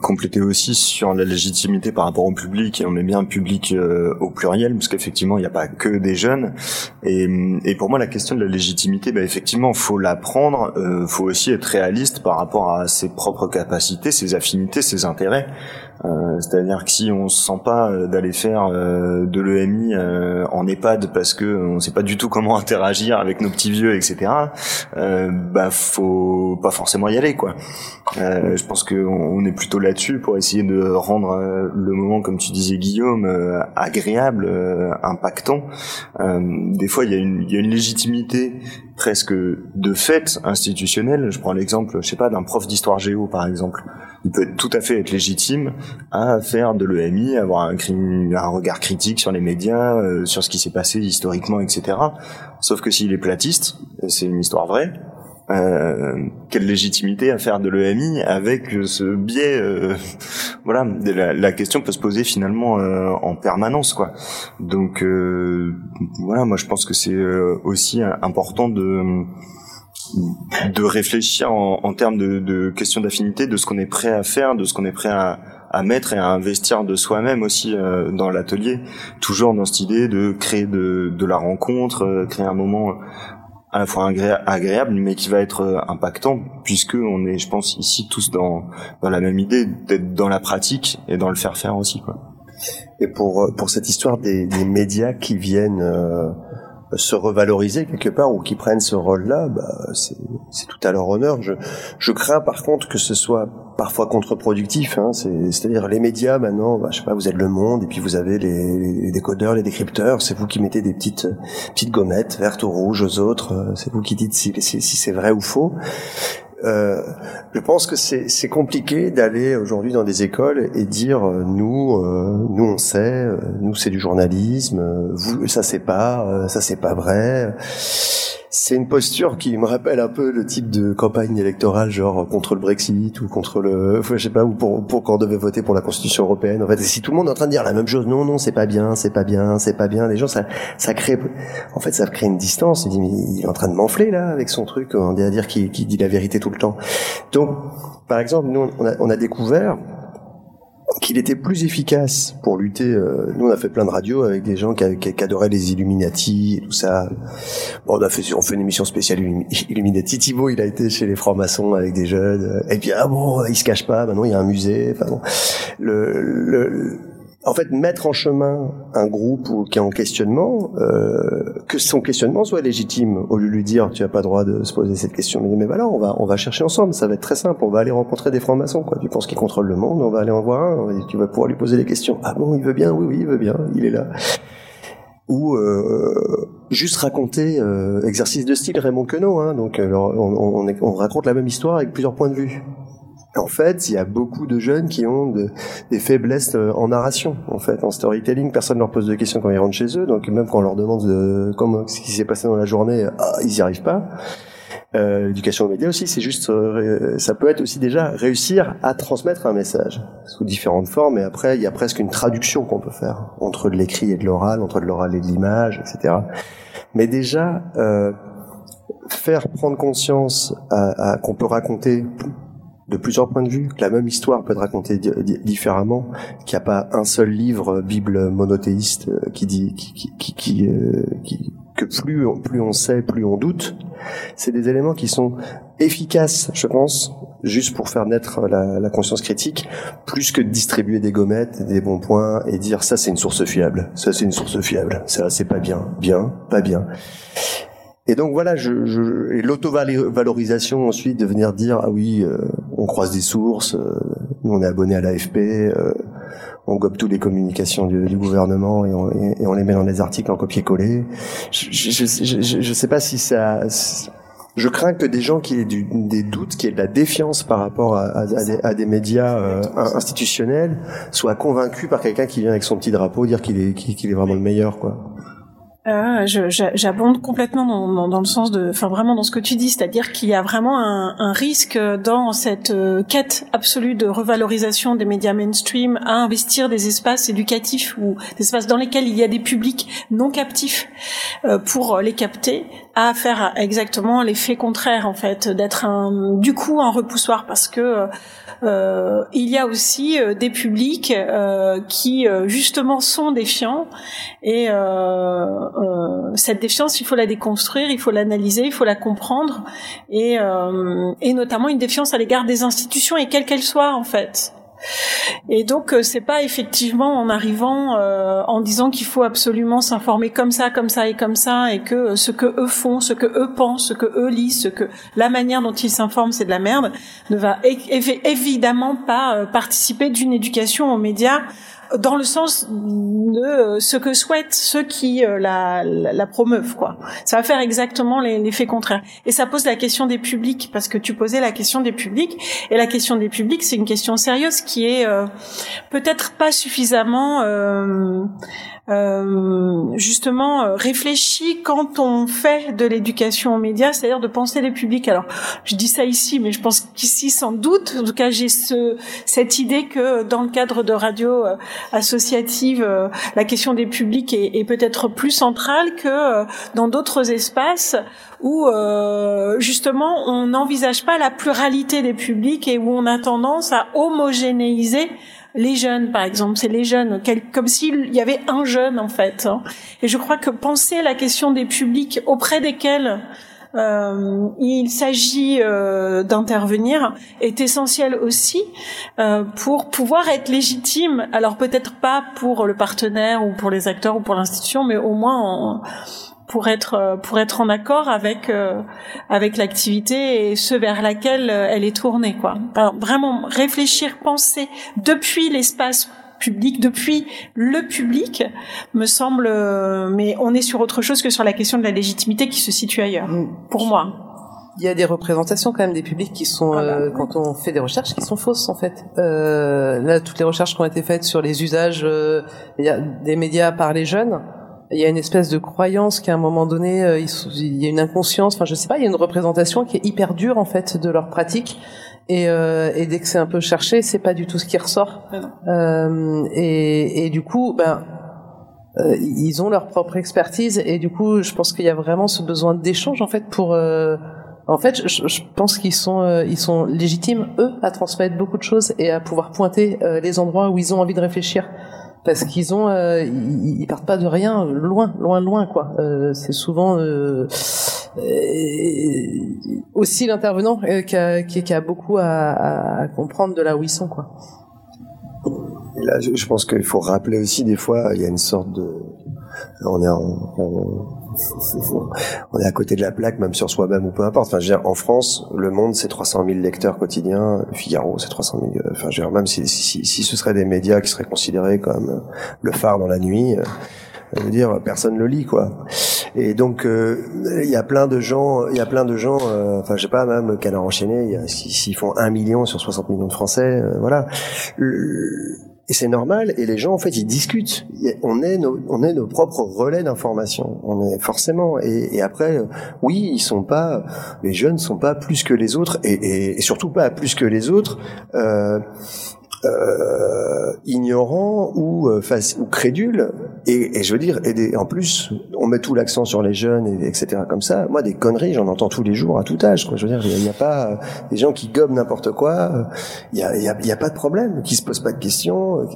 compléter aussi sur la légitimité par rapport au public, et on met bien public euh, au pluriel, parce qu'effectivement, il n'y a pas que des jeunes. Et, et, pour moi, la question de la légitimité, bah, effectivement, faut l'apprendre, euh, faut aussi être réaliste par rapport à ses propres capacités, ses affinités, ses intérêts. Euh, c'est-à-dire que si on se sent pas euh, d'aller faire euh, de l'EMI en EHPAD parce que on sait pas du tout comment (laughs) interagir avec nos petits vieux, etc. bah faut pas forcément y aller quoi. Je pense qu'on on est plutôt là-dessus pour essayer de rendre le moment, comme tu disais Guillaume, agréable, impactant. des fois il y, a une, légitimité presque de fait institutionnelle. Je prends l'exemple, je sais pas, d'un prof d'histoire géo par exemple il peut tout à fait être légitime à faire de l'EMI, avoir un, un, regard critique sur les médias, euh, sur ce qui s'est passé historiquement, etc. Sauf que s'il est platiste, c'est une histoire vraie, euh, quelle légitimité à faire de l'EMI avec ce biais euh, (laughs) voilà la, question peut se poser finalement euh, en permanence quoi. Donc euh, voilà moi je pense que c'est euh, aussi important de de réfléchir en, en termes de, de questions d'affinité de ce qu'on est prêt à faire de ce qu'on est prêt à, à mettre et à investir de soi-même aussi dans l'atelier. Toujours dans cette idée de créer de, de la rencontre créer un moment à la fois agréable, mais qui va être euh, impactant, puisque on est, je pense, ici tous dans dans la même idée d'être dans la pratique et dans le faire faire aussi, quoi. Et pour euh, pour cette histoire des, des médias qui viennent euh, se revaloriser quelque part ou qui prennent ce rôle-là, bah, c'est tout à leur honneur. Je, je crains par contre que ce soit parfois contre-productif. Hein, C'est-à-dire les médias maintenant, bah, je sais pas, vous êtes le Monde et puis vous avez les, les décodeurs, les décrypteurs. C'est vous qui mettez des petites petites gommettes vertes ou rouges aux autres. Euh, c'est vous qui dites si, si, si c'est vrai ou faux. Euh, je pense que c'est compliqué d'aller aujourd'hui dans des écoles et dire euh, nous, euh, nous on sait, nous c'est du journalisme, vous ça c'est pas, ça c'est pas vrai c'est une posture qui me rappelle un peu le type de campagne électorale, genre contre le Brexit ou contre le, je sais pas, ou pour, pour quand on devait voter pour la Constitution européenne. En fait, si tout le monde est en train de dire la même chose, non, non, c'est pas bien, c'est pas bien, c'est pas bien, les gens, ça, ça crée, en fait, ça crée une distance. Il dit, mais il est en train de m'enfler là avec son truc, on à dire qu'il dit la vérité tout le temps. Donc, par exemple, nous, on a, on a découvert qu'il était plus efficace pour lutter. Euh, nous, on a fait plein de radios avec des gens qui, adoraient les Illuminati et tout ça. Bon, on a fait, on fait une émission spéciale Illuminati. Thibaut, il a été chez les francs-maçons avec des jeunes. Et puis, ah bon, il se cache pas. Maintenant, il y a un musée. Enfin bon, le, le en fait, mettre en chemin un groupe qui est en questionnement, euh, que son questionnement soit légitime, au lieu de lui dire tu as pas droit de se poser cette question. Mais, voilà, on va chercher ensemble. Ça va être très simple. On va aller rencontrer des francs-maçons. Quoi. Tu penses qu'il contrôle le monde? On va aller en voir un. Tu vas pouvoir lui poser des questions. Ah bon, il veut bien? Oui, oui, il veut bien. Il est là. Ou euh, juste raconter euh, exercice de style Raymond Queneau. Hein, donc on, on, on raconte la même histoire avec plusieurs points de vue. En fait, il y a beaucoup de jeunes qui ont de, des faiblesses euh, en narration, en fait, en storytelling. Personne ne leur pose de questions quand ils rentrent chez eux, donc même quand on leur demande de, comment ce qui s'est passé dans la journée, ah, ils n'y arrivent pas. Euh, L'éducation aux médias aussi, c'est juste, euh, ça peut être aussi déjà réussir à transmettre un message sous différentes formes. Et après, il y a presque une traduction qu'on peut faire entre de l'écrit et de l'oral, entre de l'oral et de l'image, etc. Mais déjà, euh, faire prendre conscience à, à, qu'on peut raconter de plusieurs points de vue, que la même histoire peut être racontée différemment, qu'il n'y a pas un seul livre, euh, Bible monothéiste, euh, qui dit qui, qui, euh, qui, que plus, plus on sait, plus on doute. C'est des éléments qui sont efficaces, je pense, juste pour faire naître la, la, conscience critique, plus que de distribuer des gommettes, des bons points et dire ça c'est une source fiable, ça c'est une source fiable, ça c'est pas bien, bien, pas bien. Et donc voilà, je, je et l'auto-valorisation ensuite de venir dire ah oui, euh, on croise des sources, euh, nous on est abonné à l'AFP, euh, on gobe toutes les communications du, gouvernement et on, les met dans des articles en copier-coller. Je, je, sais pas si ça. Je crains que des gens qui aient du, des doutes, qui aient de la défiance par rapport à, à, des, à des, médias institutionnels, soient convaincus par quelqu'un qui vient avec son petit drapeau dire qu'il est, qu'il est vraiment le meilleur, quoi. Euh, J'abonde complètement dans, le sens de, enfin vraiment dans ce que tu dis, c'est-à-dire qu'il y a vraiment un, un, risque dans cette euh, quête absolue de revalorisation des médias mainstream à investir des espaces éducatifs ou des espaces dans lesquels il y a des publics non captifs euh, pour les capter, à faire exactement l'effet contraire en fait, d'être du coup un repoussoir parce que euh, il y a aussi euh, des publics euh, qui justement sont défiants et cette défiance, il faut la déconstruire, il faut l'analyser, il faut la comprendre et, et notamment une défiance à l'égard des institutions et quelles qu'elles soient en fait. Et donc euh, c'est pas effectivement en arrivant euh, en disant qu'il faut absolument s'informer comme ça, comme ça et comme ça, et que euh, ce que eux font, ce que eux pensent, ce que eux lisent, ce que la manière dont ils s'informent c'est de la merde, ne va évidemment pas participer d'une éducation aux médias dans le sens de ce que souhaitent ceux qui la, la, promeuvent quoi. Ça va faire exactement l'effet contraire. Et ça pose la question des publics parce que tu posais la question des publics et la question des publics c'est une question sérieuse qui est peut-être pas suffisamment euh, justement euh, réfléchi quand on fait de l'éducation aux médias, c'est-à-dire de penser les publics. Alors, je dis ça ici, mais je pense qu'ici, sans doute, en tout cas, j'ai ce, cette idée que dans le cadre de radio euh, associative, euh, la question des publics est, est peut-être plus centrale que dans d'autres espaces où justement on n'envisage pas la pluralité des publics et où on a tendance à homogénéiser les jeunes, par exemple, c'est les jeunes, comme s'il y avait un jeune en fait. Hein. Et je crois que penser la question des publics auprès desquels euh, il s'agit euh, d'intervenir est essentiel aussi euh, pour pouvoir être légitime. Alors peut-être pas pour le partenaire ou pour les acteurs ou pour l'institution, mais au moins pour être euh, pour être en accord avec euh, avec l'activité et ce vers laquelle euh, elle est tournée quoi. vraiment réfléchir, penser depuis l'espace public, depuis le public, me semble. mais on est sur autre chose que sur la question de la légitimité qui se situe ailleurs. Mm. Pour moi. Il y a des représentations quand même des publics qui sont, ah bah quand on fait des recherches, qui sont fausses en fait. Euh, là, toutes les recherches qui ont été faites sur les usages des médias par les jeunes, il y a une espèce de croyance qu'à un moment donné, euh, il y a une inconscience, enfin je sais pas, il y a une représentation qui est hyper dure en fait de leur pratique. Et, euh, et dès que c'est un peu cherché, c'est pas du tout ce qui ressort. Euh, et, et, du coup, ben, euh, ils ont leur propre expertise et du coup, je pense qu'il y a vraiment ce besoin d'échange en fait pour. Euh, en fait, je, je pense qu'ils sont, euh, ils sont légitimes eux à transmettre beaucoup de choses et à pouvoir pointer les endroits où ils ont envie de réfléchir parce qu'ils ont euh, ils, partent pas de rien loin loin loin quoi. Euh, c'est souvent euh, aussi l'intervenant qui a, beaucoup à, comprendre de là où ils sont quoi. Là je, pense qu'il faut rappeler aussi des fois il y a une sorte de on est on est à côté de la plaque, même sur soi-même ou peu importe. Enfin, je veux dire, en France, Le Monde, c'est 300 000 lecteurs quotidiens. Figaro, c'est 300 000. Euh, enfin, je veux dire, même si, si, si, ce serait des médias qui seraient considérés comme euh, le phare dans la nuit, euh, je veux dire, personne le lit, quoi. Et donc, il y a plein de gens, il y a plein de gens, enfin, je sais pas, même Canard enchaîné, s'ils font un million sur 60 millions de Français, voilà. Et c'est normal. Et les gens, en fait, ils discutent. On est nos, on est nos propres relais d'information. On est forcément. Et, après, oui, ils sont pas. Les jeunes sont pas plus que les autres, et, et, et surtout pas plus que les autres. Euh, euh, ignorant ou, euh, ou crédule. Et, et, je veux dire, et en plus, on met tout l'accent sur les jeunes, et, etc. Comme ça. Moi, des conneries, j'en entends tous les jours à tout âge. Quoi. Je veux dire, il n'y a, pas euh, des gens qui gobent n'importe quoi. Il n'y a, y a, y a, pas de problème, qui se posent pas de questions.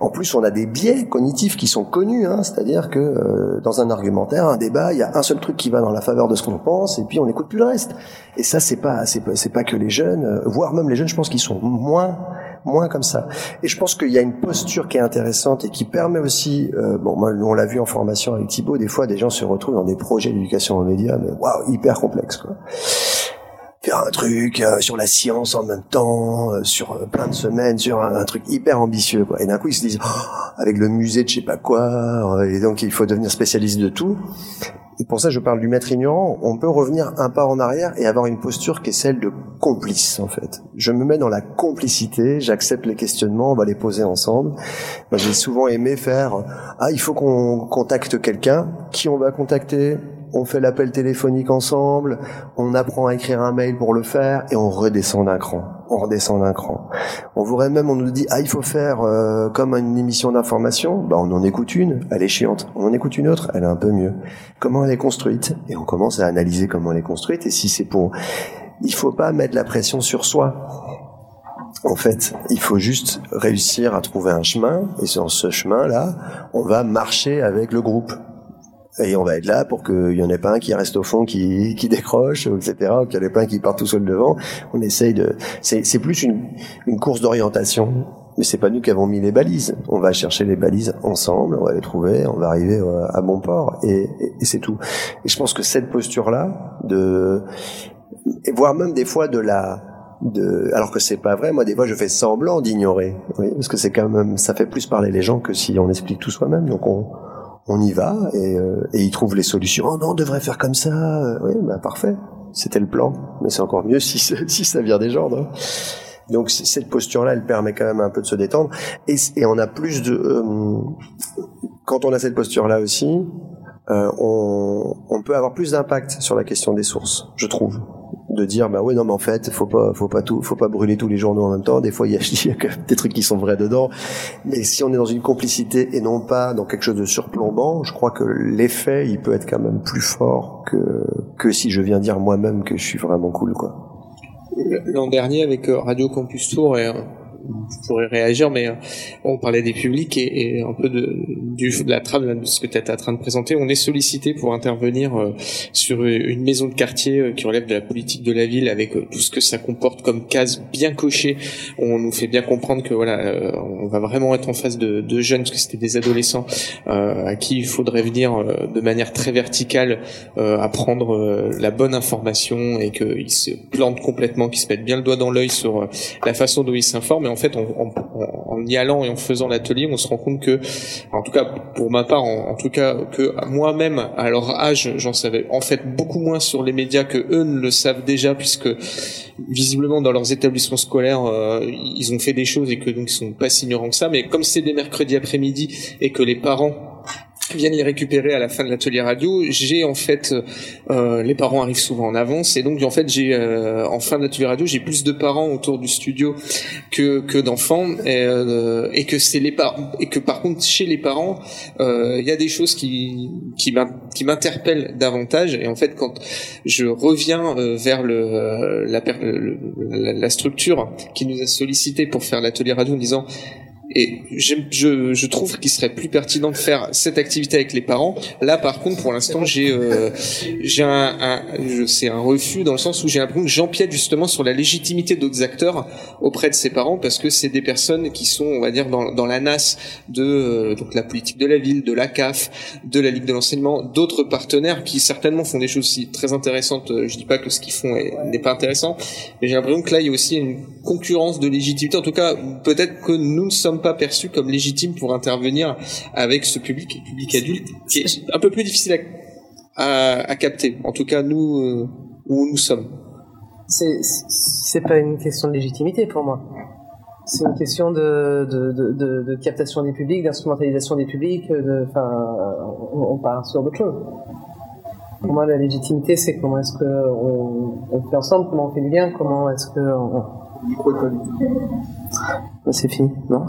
En plus, on a des biais cognitifs qui sont connus. Hein, C'est-à-dire que euh, dans un argumentaire, un débat, il y a un seul truc qui va dans la faveur de ce qu'on pense, et puis on n'écoute plus le reste. Et ça, c'est pas, c'est pas, pas que les jeunes, voire même les jeunes, je pense qu'ils sont moins moins comme ça. Et je pense qu'il y a une posture qui est intéressante et qui permet aussi, euh, bon, moi, on l'a vu en formation avec Thibaut, des fois, des gens se retrouvent dans des projets d'éducation aux médias, mais waouh, hyper complexes, quoi faire un truc euh, sur la science en même temps, euh, sur euh, plein de semaines, sur un, truc hyper ambitieux. Quoi. Et d'un coup, ils se disent, oh, avec le musée de je sais pas quoi, et donc il faut devenir spécialiste de tout. Et pour ça, je parle du maître ignorant. On peut revenir un pas en arrière et avoir une posture qui est celle de complice, en fait. Je me mets dans la complicité, j'accepte les questionnements, on va les poser ensemble. J'ai souvent aimé faire, ah, il faut qu'on contacte quelqu'un. Qui on va contacter? On fait l'appel téléphonique ensemble, on apprend à écrire un mail pour le faire et on redescend d'un cran. On redescend d'un cran. On voudrait même, on nous dit ah il faut faire euh, comme une émission d'information, bah on en écoute une, elle est chiante. On en écoute une autre, elle est un peu mieux. Comment elle est construite? Et on commence à analyser comment elle est construite et si c'est pour, il faut pas mettre la pression sur soi. En fait, il faut juste réussir à trouver un chemin, et sur ce chemin-là, on va marcher avec le groupe et on va être là pour qu'il y en ait pas un qui reste au fond, qui, qui décroche, etc., ou qu'il y en ait pas un qui part tout seul devant. On essaye de, c'est plus une, une course d'orientation, mais c'est pas nous qui avons mis les balises. On va chercher les balises ensemble, on va les trouver, on va arriver euh, à bon port, et, et, c'est tout. Et je pense que cette posture-là, de, et voire même des fois de la, de, alors que c'est pas vrai. Moi, des fois, je fais semblant d'ignorer, oui, parce que c'est quand même, ça fait plus parler les gens que si on explique tout soi-même. Donc on, on y va et, euh, et ils trouvent les solutions. Oh non, on devrait faire comme ça. Oui, bah parfait. C'était le plan, mais c'est encore mieux si, ça (laughs) vient des gens. Non? Donc cette posture-là, elle permet quand même un peu de se détendre. Et, on a plus de... Euh, quand on a cette posture-là aussi, euh, on, peut avoir plus d'impact sur la question des sources, je trouve. De dire, bah oui, non, mais en fait, faut pas, faut pas tout, faut pas brûler tous les journaux en même temps. Des fois, il y a, (laughs) des trucs qui sont vrais dedans. Mais si on est dans une complicité et non pas dans quelque chose de surplombant, je crois que l'effet, il peut être quand même plus fort que, que si je viens dire moi-même que je suis vraiment cool, quoi l'an dernier avec euh, Radio Campus Tour vous pourrez réagir, mais euh, on parlait des publics et, un peu de, la trame de ce que tu es en train de présenter. On est sollicité pour intervenir euh, sur une maison de quartier euh, qui relève de la politique de la ville avec tout ce que ça comporte comme case bien cochée. On nous fait bien comprendre que voilà, on va vraiment être en face de, de jeunes, parce que c'était des adolescents à qui il faudrait venir de manière très verticale apprendre la bonne information et qu'ils se plantent complètement, qu'ils se mettent bien le doigt dans l'œil sur la façon dont ils s'informent en fait, en, y allant et en faisant l'atelier, on se rend compte que, en tout cas pour ma part, en, tout cas que moi-même, à leur âge, j'en savais en fait beaucoup moins sur les médias que eux ne le savent déjà, puisque visiblement dans leurs établissements scolaires, euh, ils ont fait des choses et que donc ils sont pas si ignorants que ça. Mais comme c'est des mercredis après-midi et que les parents viennent les récupérer à la fin de l'atelier radio. J'ai en fait, euh, les parents arrivent souvent en avance et donc en fait j'ai euh, en fin d'atelier radio j'ai plus de parents autour du studio que que d'enfants et, euh, et, que c'est les parents et que par contre chez les parents euh, il y a des choses qui qui m'interpellent davantage et en fait quand je reviens euh, vers le la, la, la structure qui nous a sollicité pour faire l'atelier radio en disant et je, je trouve qu'il serait plus pertinent de faire cette activité avec les parents. Là, par contre, pour l'instant, j'ai euh, un, un c'est un refus dans le sens où j'ai l'impression que j'empiète justement sur la légitimité d'autres acteurs auprès de ses parents parce que c'est des personnes qui sont, on va dire, dans, la NAS de euh, donc la politique de la ville, de la CAF, de la Ligue de l'enseignement, d'autres partenaires qui certainement font des choses aussi très intéressantes. Je dis pas que ce qu'ils font n'est pas intéressant, mais j'ai l'impression que là, il y a aussi une concurrence de légitimité. En tout cas, peut-être que nous ne sommes pas pas perçu comme légitime pour intervenir avec ce public, public adulte, qui est un peu plus difficile à, capter. En tout cas, nous, euh, où nous sommes. C'est, c'est pas une question de légitimité pour moi. C'est une question de, de, captation des publics, d'instrumentalisation des publics, enfin, on, on, parle sur d'autres choses. Pour moi, la légitimité, c'est comment est-ce qu'on on fait ensemble, comment on fait du bien, comment est-ce que c'est fini, non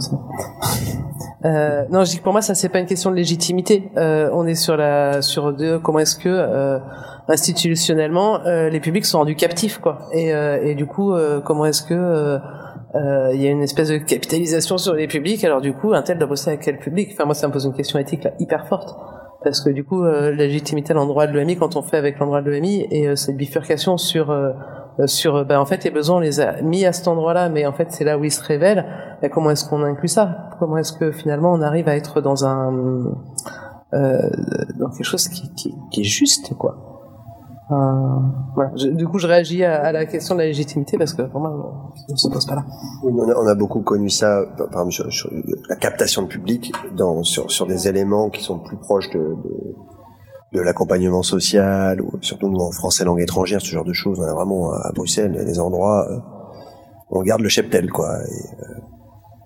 euh, Non, je dis que pour moi, ça c'est pas une question de légitimité. Euh, on est sur la sur deux. Comment est-ce que euh, institutionnellement les publics sont rendus captifs, quoi. Et, et du coup, comment est-ce que il y a une espèce de capitalisation sur les publics? Alors du coup, un tel doit bosser avec quel public? Enfin, moi, ça me pose une question éthique là, hyper forte. Parce que du coup, la légitimité à l'endroit de l'EMI, quand on fait avec l'endroit de l'EMI, et cette bifurcation sur sur ben en fait les besoins on les a mis à cet endroit-là mais en fait c'est là où ils se révèlent et comment est-ce qu'on inclut ça? Comment est-ce que finalement on arrive à être dans un euh, dans quelque chose qui, qui, est juste quoi? Euh, voilà. du coup, je réagis à, la question de la légitimité parce que pour moi, ça ne se pose pas là. On a, on beaucoup connu ça, par exemple, sur, la captation de public, dans, sur, sur des éléments qui sont plus proches de de l'accompagnement social, ou surtout nous en français langue étrangère, ce genre de choses. On a vraiment à Bruxelles des endroits, euh, on garde le cheptel, quoi. Et, euh,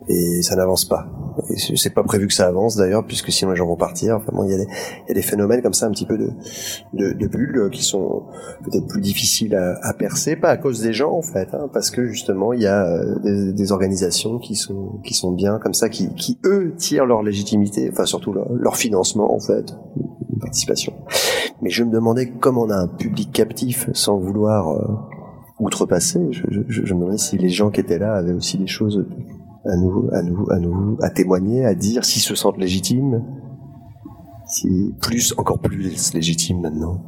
et ça n'avance pas. C'est pas prévu que ça avance d'ailleurs, puisque sinon les gens vont partir. Enfin bon, il y, a des, il y a des phénomènes comme ça, un petit peu de, de, de bulles qui sont peut-être plus difficiles à, à, percer, pas à cause des gens en fait, hein, parce que justement il y a euh, des, des, organisations qui sont qui sont bien comme ça, qui, qui eux tirent leur légitimité, enfin surtout leur, leur financement en fait, participation. Mais je me demandais comment on a un public captif sans vouloir euh, outrepasser. Je, je, je, me demandais si les gens qui étaient là avaient aussi des choses à nous, à nous, à nous, à témoigner, à dire, s'ils se sentent légitimes, si plus, encore plus légitimes maintenant.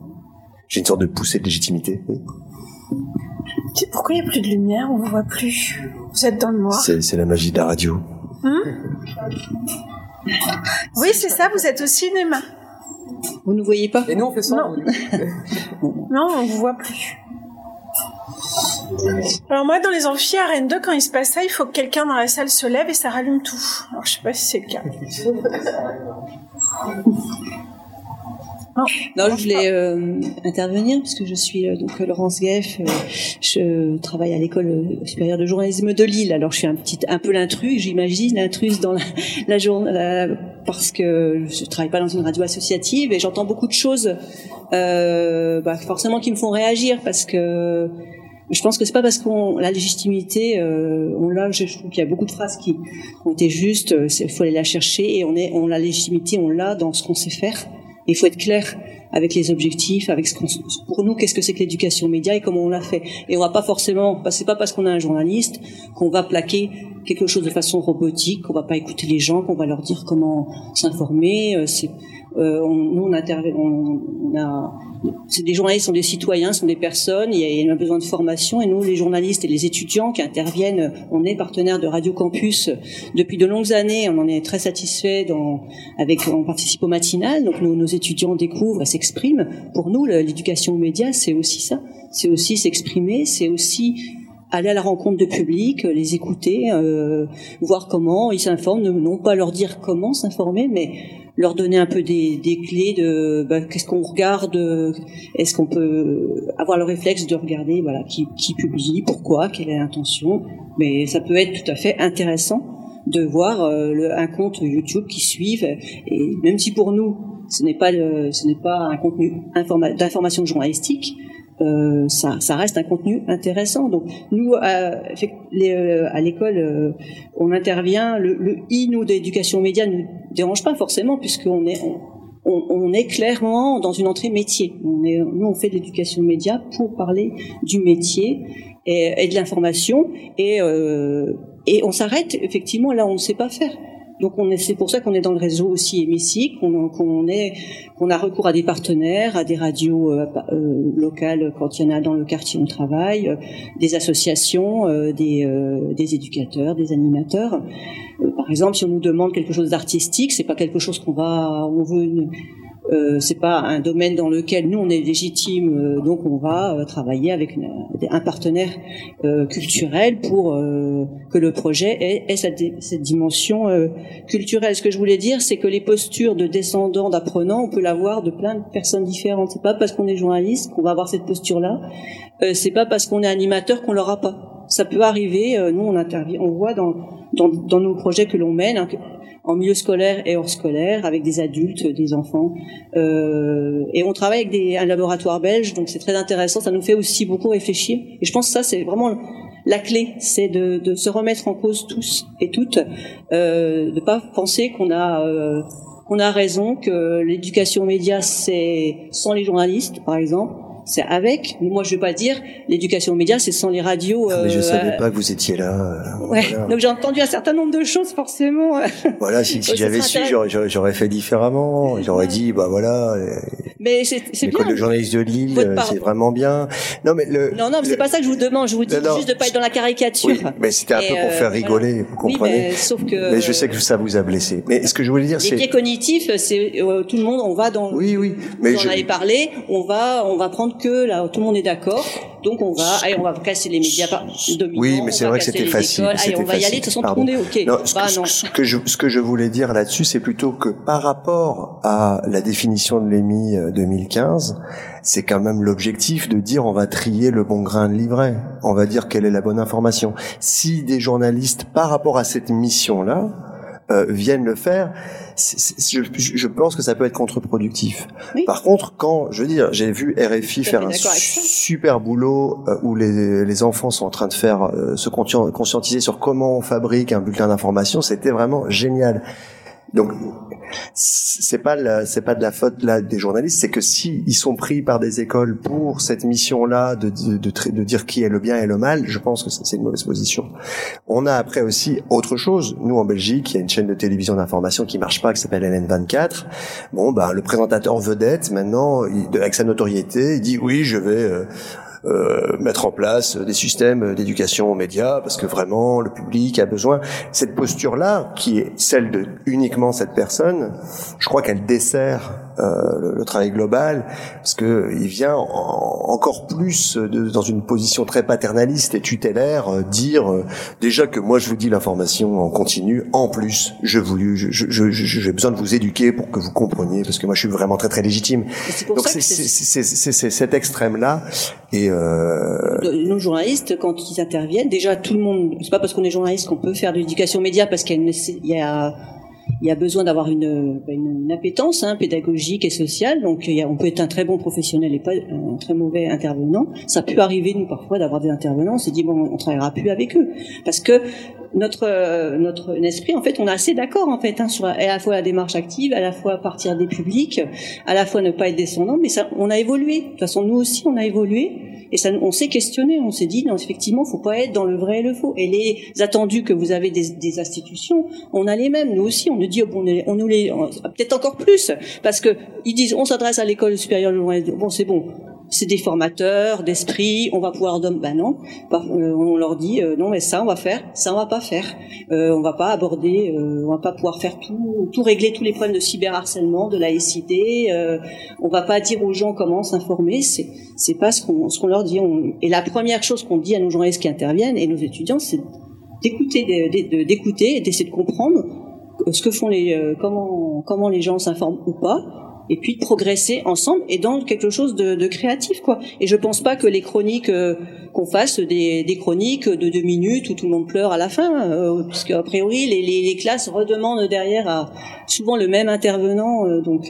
J'ai une sorte de poussée de légitimité. Pourquoi il n'y a plus de lumière On ne voit plus. Vous êtes dans le noir. C'est la magie de la radio. Hum oui, c'est ça. Vous êtes au cinéma. Vous ne voyez pas Et nous, on fait ça. Non, (laughs) non on ne vous voit plus. Alors moi, dans les amphis à Rennes 2, quand il se passe ça, il faut que quelqu'un dans la salle se lève et ça rallume tout. Alors je sais pas si c'est le cas. (laughs) Non, je voulais euh, intervenir parce que je suis euh, donc Laurence Gueff. euh, je travaille à l'école euh, supérieure de journalisme de Lille. Alors je suis un petit, un peu l'intrus, j'imagine l'intrus dans la, la journée parce que je travaille pas dans une radio associative et j'entends beaucoup de choses, euh, bah, forcément qui me font réagir parce que je pense que c'est pas parce qu'on la légitimité, euh, on l'a. Je trouve qu'il y a beaucoup de phrases qui ont été justes. Il faut aller la chercher et on est, on la légitimité, on l'a dans ce qu'on sait faire. Il faut être clair avec les objectifs, avec ce qu'on, pour nous, qu'est-ce que c'est que l'éducation média et comment on l'a fait. Et on va pas forcément, c'est pas parce qu'on a un journaliste qu'on va plaquer quelque chose de façon robotique, qu'on va pas écouter les gens, qu'on va leur dire comment s'informer. Euh, euh, on, nous, on intervient, on, on a, des journalistes sont des citoyens, sont des personnes. Il y a, a besoin de formation et nous, les journalistes et les étudiants qui interviennent, on est partenaire de Radio Campus depuis de longues années. On en est très satisfait. Dans, avec, on participe au matinal, donc nos, étudiants découvrent et s'expriment. Pour nous, l'éducation aux médias, c'est aussi ça. C'est aussi s'exprimer, c'est aussi aller à la rencontre de public, les écouter, euh, voir comment ils s'informent, non pas leur dire comment s'informer, mais leur donner un peu des, clés de bah, qu'est-ce qu'on regarde, euh, est-ce qu'on peut avoir le réflexe de regarder voilà qui, publie, pourquoi, quelle est l'intention, mais ça peut être tout à fait intéressant de voir euh, un compte YouTube qui suive. Et même si pour nous ce n'est pas ce n'est pas un contenu informa- d'information journalistique euh, ça, reste un contenu intéressant. Donc nous, à, euh, l'école, euh, on intervient. Le, i nous d'éducation média nous dérange pas forcément puisqu'on est on, est clairement dans une entrée métier. Nous, on fait de l'éducation média pour parler du métier et, de l'information et et on s'arrête effectivement là on ne sait pas faire. Donc on est, c'est pour ça qu'on est dans le réseau aussi hémicycle, qu'on, a recours à des partenaires, à des radios euh, euh, locales quand il y en a dans le quartier où on travaille, euh, des associations, des, éducateurs, des animateurs. Par exemple, si on nous demande quelque chose d'artistique, c'est pas quelque chose qu'on va, on veut. Euh, c'est pas un domaine dans lequel nous on est légitime, euh, donc on va euh, travailler avec une- un partenaire euh, culturel pour euh, que le projet ait, ait cette, cette dimension euh, culturelle. Ce que je voulais dire, c'est que les postures de descendants, d'apprenants, on peut l'avoir de plein de personnes différentes. C'est pas parce qu'on est journaliste qu'on va avoir cette posture-là. C'est pas parce qu'on est animateur qu'on l'aura pas. Ça peut arriver. nous, on intervient, on voit dans dans, dans nos projets que l'on mène. hein, que- en milieu scolaire et hors scolaire, avec des adultes, des enfants. Euh, et on travaille avec des, un laboratoire belge, donc c'est très intéressant. Ça nous fait aussi beaucoup réfléchir. Et je pense que ça, c'est vraiment la clé, c'est de, de se remettre en cause tous et toutes, euh, de pas penser qu'on a euh, qu'on a raison, que l'éducation média, c'est sans les journalistes, par exemple. C'est avec. Moi, je vais pas dire l'éducation média, c'est sans les radios. Ah, mais je euh, savais pas que vous étiez là. euh, Ouais. voilà. Donc j'ai entendu un certain nombre de choses, forcément. (laughs) Voilà, si, j'avais su, j'aurais- fait différemment. J'aurais dit, bah voilà, euh, Mais c'est c'est bien. l'école de journalisme de Lille, euh, c'est vraiment bien. Non, mais le. Non, non, mais c'est le- pas ça que je vous demande. Je vous dis Non, juste de pas être dans la caricature. Oui, mais c'était un Et, peu pour euh, faire voilà. rigoler, vous Oui, comprenez. mais sauf que. Mais je sais que ça vous a blessé. Mais ce que je voulais dire, Les biais c'est. cognitifs, c'est euh, tout le monde. On va dans. Oui, oui. Mais vous je- en avez parlé. On va, on va prendre que là, tout le monde est d'accord. Donc on va, allez, on va casser les médias dominants. Oui, mais c'est vrai que c'était facile. écoles. Allez, on va y aller. De toute façon, tout le Pardon. monde est ok. Non, ce, bah que- non. ce que je, ce que je voulais dire là-dessus, c'est plutôt que par rapport à la définition de l'EMI euh, 2015, c'est quand même l'objectif de dire on va trier le bon grain de livret. On va dire quelle est la bonne information. Si des journalistes, par rapport à cette mission-là, euh, viennent le faire, je, je pense que ça peut être contre-productif. Oui. Par contre, quand, je veux dire, j'ai vu RFI faire un super boulot euh, où les, les enfants sont en train de faire euh, se conscien- conscientiser sur comment on fabrique un bulletin d'information, c'était vraiment génial. Donc c'est pas c'est pas de la faute là des journalistes, c'est que si ils sont pris par des écoles pour cette mission-là de, de, de, de dire qui est le bien et le mal, je pense que c'est une mauvaise position. On a après aussi autre chose. Nous en Belgique, il y a une chaîne de télévision d'information qui marche pas, qui s'appelle LN24. Bon, ben le présentateur vedette maintenant, avec sa notoriété, il dit oui, je vais euh, euh, mettre en place des systèmes d'éducation aux médias parce que vraiment le public a besoin. Cette posture-là, qui est celle de uniquement cette personne, je crois qu'elle dessert euh, le, le, travail global, parce que il vient encore plus de, dans une position très paternaliste et tutélaire euh, dire euh, déjà que moi je vous dis l'information en continu, en plus je vous, j'ai je, je, je, besoin de vous éduquer pour que vous compreniez, parce que moi je suis vraiment très très légitime. Donc c'est cet extrême là et euh... nos journalistes quand ils interviennent, déjà tout le monde, c'est pas parce qu'on est journaliste qu'on peut faire de l'éducation média parce qu'il y a il y a besoin d'avoir une, une, une, appétence hein, pédagogique et sociale. Donc, il y a, on peut être un très bon professionnel et pas un très mauvais intervenant. Ça peut arriver nous parfois d'avoir des intervenants. On s'est dit bon, on travaillera plus avec eux parce que notre notre esprit, en fait, on est assez d'accord en fait hein, sur à la fois la démarche active, à la fois partir des publics, à la fois ne pas être descendant. Mais ça, on a évolué. De toute façon, nous aussi, on a évolué. Et ça, on s'est questionné, on s'est dit, non, effectivement, faut pas être dans le vrai et le faux. Et les attendus que vous avez des, des institutions, on a les mêmes. Nous aussi, on nous dit, oh, bon, on nous les, peut-être encore plus, parce que ils disent, on s'adresse à l'école supérieure de Bon, c'est bon c'est des formateurs d'esprit, on va pouvoir ben non, euh, on leur dit euh, non mais ça on va faire, ça on va pas faire, euh, on va pas aborder, on va pas pouvoir faire tout, tout régler tous les problèmes de cyberharcèlement, de laïcité, euh, on va pas dire aux gens comment s'informer, c'est c'est pas ce qu'on ce qu'on leur dit. Et la première chose qu'on dit à nos journalistes qui interviennent et nos étudiants, c'est d'écouter, d'écouter, d'essayer de comprendre ce que font les, comment comment les gens s'informent ou pas et puis de progresser ensemble et dans quelque chose de, de créatif quoi. Et je pense pas que les chroniques euh, qu'on fasse des, des, chroniques de deux minutes où tout le monde pleure à la fin, euh, puisque a priori les, les, les, classes redemandent derrière à souvent le même intervenant, euh, donc.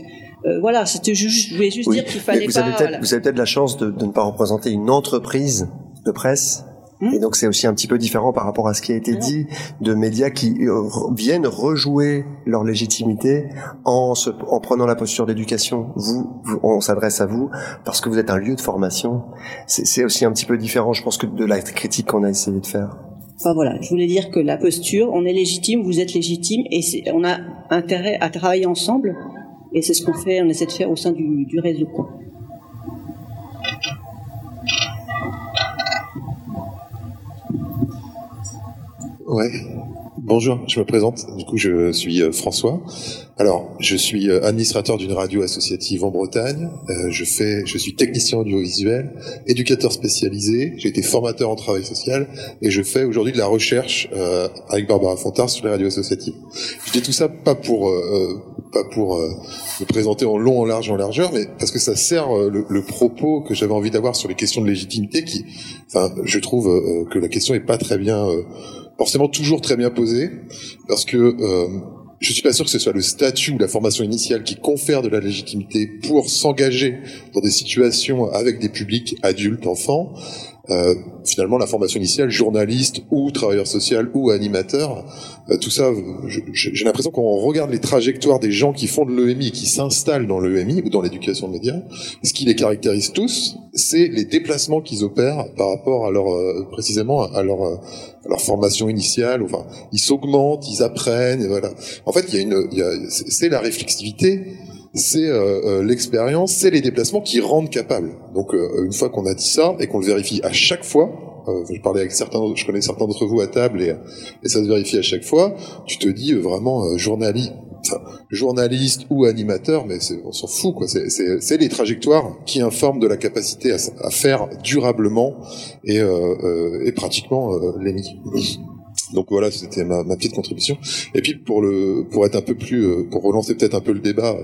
Euh, voilà, c'était juste, je voulais juste dire qu'il fallait vous pas. Avez Vous avez peut-être la chance de, de ne pas représenter une entreprise de presse et donc c'est aussi un petit peu différent par rapport à ce qui a été dit de médias qui euh, viennent rejouer leur légitimité en, se, en prenant la posture d'éducation. Vous, on s'adresse à vous parce que vous êtes un lieu de formation. C'est aussi un petit peu différent, je pense, que de la critique qu'on a essayé de faire. Enfin voilà, je voulais dire que la posture, on est légitime, vous êtes légitime, et on a intérêt à travailler ensemble. Et c'est ce qu'on fait, on essaie de faire au sein du, du réseau. Ouais. Bonjour, je me présente. Du coup, je suis euh, François. Alors, je suis euh, administrateur d'une radio associative en Bretagne. Euh, je fais, je suis technicien audiovisuel, éducateur spécialisé. J'ai été formateur en travail social et je fais aujourd'hui de la recherche avec Barbara Fontard sur les radios associatives. Je dis tout ça pas pour pas pour me présenter en long, en large, en largeur, mais parce que ça sert le, propos que j'avais envie d'avoir sur les questions de légitimité. Qui, enfin, je trouve que la question est pas très bien forcément toujours très bien posé, parce que euh, je suis pas sûr que ce soit le statut ou la formation initiale qui confère de la légitimité pour s'engager dans des situations avec des publics adultes, enfants. Euh, finalement, la formation initiale, journaliste ou travailleur social ou animateur, euh, tout ça, j'ai l'impression qu'on regarde les trajectoires des gens qui font de l'EMI, qui s'installent dans l'EMI ou dans l'éducation média, ce qui les caractérise tous, c'est les déplacements qu'ils opèrent par rapport à leur, euh, précisément à leur, euh, à leur formation initiale. Enfin, ils s'augmentent, ils apprennent, et voilà. En fait, il y a une, c'est la réflexivité c'est euh, euh, l'expérience, c'est les déplacements qui rendent capable. Donc euh, une fois qu'on a dit ça et qu'on le vérifie à chaque fois, je parlais avec certains, je connais certains d'entre vous à table et, et, ça se vérifie à chaque fois. Tu te dis vraiment journaliste, journaliste ou animateur, mais on s'en fout quoi. C'est les trajectoires qui informent de la capacité à, faire durablement et, et pratiquement l'émis. Donc voilà, c'était ma, petite contribution. Et puis pour le, pour être un peu plus, euh, pour relancer peut-être un peu le débat,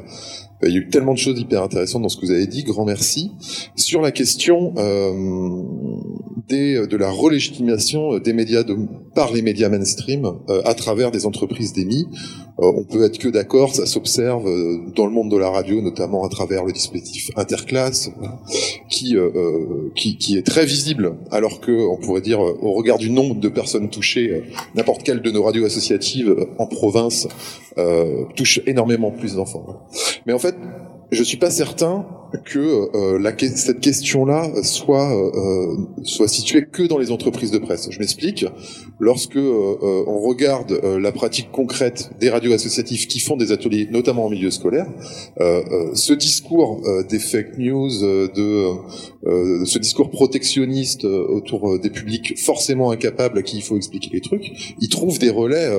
il y a eu tellement de choses hyper intéressantes dans ce que vous avez dit. Grand merci sur la question euh, des, de la relégitimation des médias de, par les médias mainstream euh, à travers des entreprises d'émis. Euh, on peut être que d'accord, ça s'observe euh, dans le monde de la radio, notamment à travers le dispositif interclasse, qui, qui, qui est très visible, alors que on pourrait dire au regard du nombre de personnes touchées, n'importe quelle de nos radios associatives en province touche énormément plus d'enfants. Mais en fait, je suis pas certain que euh, la, cette question-là soit euh, soit située que dans les entreprises de presse. Je m'explique. Lorsque euh, on regarde la pratique concrète des radios associatives qui font des ateliers, notamment en milieu scolaire, ce discours des fake news, de ce discours protectionniste autour des publics forcément incapables à qui il faut expliquer les trucs, il trouve des relais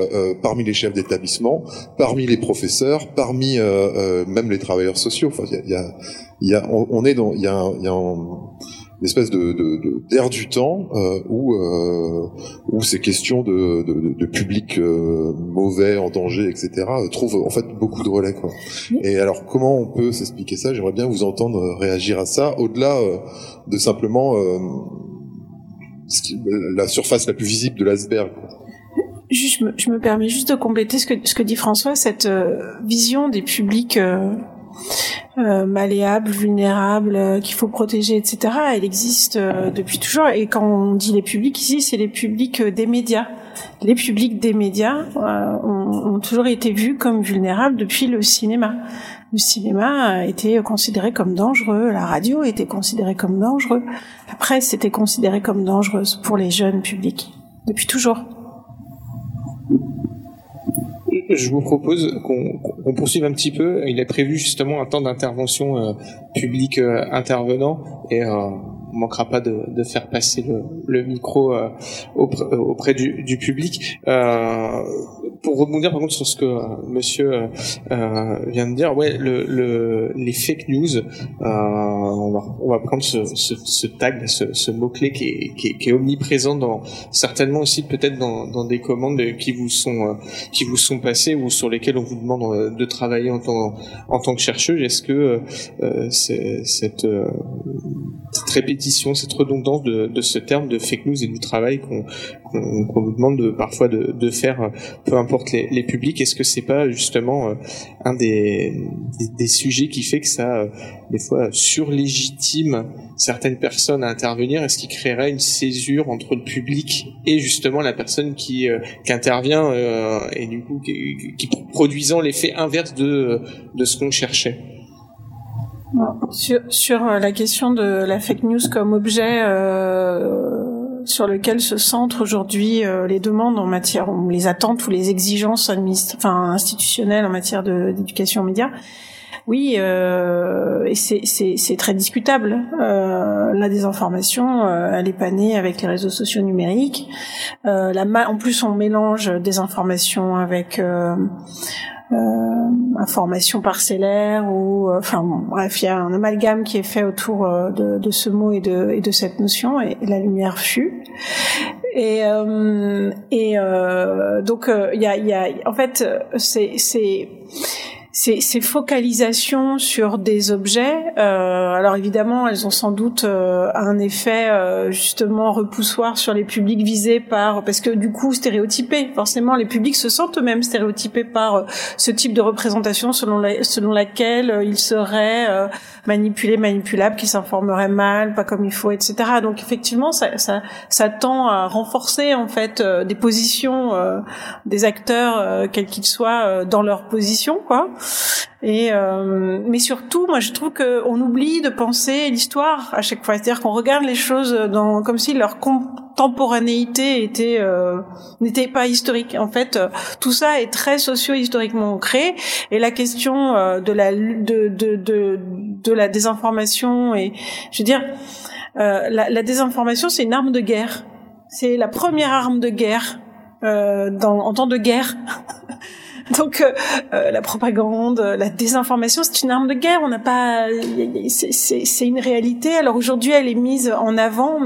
parmi les chefs d'établissement, parmi les professeurs, parmi même les travailleurs sociaux. Enfin, y a, y a, on, est dans, il y a, y a une espèce de d'air du temps euh, où euh, où ces questions de, de, de public euh, mauvais, en danger, etc. Euh, trouvent en fait beaucoup de relais. Quoi. Et alors comment on peut s'expliquer ça? J'aimerais bien vous entendre réagir à ça, au-delà de simplement la surface la plus visible de l'iceberg. Je me, je me, permets juste de compléter ce que, ce que dit François, cette vision des publics euh, vulnérable, euh, qu'il faut protéger, etc. Elle existe euh, depuis toujours. Et quand on dit les publics ici, c'est les publics des médias. Les publics des médias ont, toujours été vus comme vulnérables depuis le cinéma. Le cinéma été considéré comme dangereux, la radio était considérée comme dangereux, la presse était considérée comme dangereuse pour les jeunes publics depuis toujours je vous propose qu'on poursuive un petit peu. Il est prévu justement un temps d'intervention euh, public euh, intervenant et euh, on manquera pas de, de faire passer le, le micro euh, auprès, auprès du, du, public. Euh, pour rebondir par contre sur ce que euh, Monsieur euh, vient de dire, ouais, le, le, les fake news, euh, on va, on va prendre ce, ce, tag, ce, ce mot clé qui est, qui, est, qui est, omniprésent dans certainement aussi peut-être dans, dans, des commandes qui vous sont qui vous sont passées ou sur lesquelles on vous demande de travailler en tant en tant que chercheuse. Est-ce que cette, cette répétition cette redondance de, ce terme de fake news et du travail qu'on qu nous demande de, parfois de, faire, peu importe les, publics. Est-ce que c'est pas justement euh, un des, sujets qui fait que ça, euh, des fois, surlégitime certaines personnes à intervenir? Est-ce qui créerait une césure entre le public et justement la personne qui, euh, intervient et du coup qui, produisant l'effet inverse de ce qu'on cherchait? Sur, sur, euh, la question de la fake news comme objet euh, sur lequel se centrent aujourd'hui euh, les demandes en matière, ou les attentes ou les exigences enfin, institutionnelles en matière d'éducation aux médias, oui, euh, et c'est très discutable. Euh, la désinformation, euh, elle est pas née avec les réseaux sociaux numériques. Euh, la en plus, on mélange des informations avec euh, euh, information parcellaire ou euh, enfin bref il y a un amalgame qui est fait autour euh, de, de, ce mot et de, et de cette notion et, la lumière fut. Et et donc il y a, y a en fait c'est ces, ces, focalisations sur des objets, euh, alors évidemment, elles ont sans doute euh, un effet euh, justement repoussoir sur les publics visés par, parce que du coup stéréotypés, forcément, les publics se sentent eux-mêmes stéréotypés par euh, ce type de représentation selon, la, selon laquelle euh, ils seraient manipulés, manipulables, qu'ils s'informeraient mal, pas comme il faut, etc. Donc effectivement, ça, ça, ça tend à renforcer en fait des positions des acteurs, quels qu'ils soient, dans leur position, quoi. Et euh, mais surtout, moi, je trouve qu'on oublie de penser l'histoire à chaque fois. C'est-à-dire qu'on regarde les choses dans, comme si leur contemporanéité était euh, n'était pas historique. En fait, tout ça est très socio-historiquement ancré. Et la question euh, de la de, de de la désinformation et je veux dire, euh, la, la désinformation, c'est une arme de guerre. C'est la première arme de guerre euh, dans, en temps de guerre. (laughs) (laughs) Donc euh, euh, la propagande, la désinformation, c'est une arme de guerre. On n'a pas, c'est une réalité. Alors aujourd'hui, elle est mise en avant.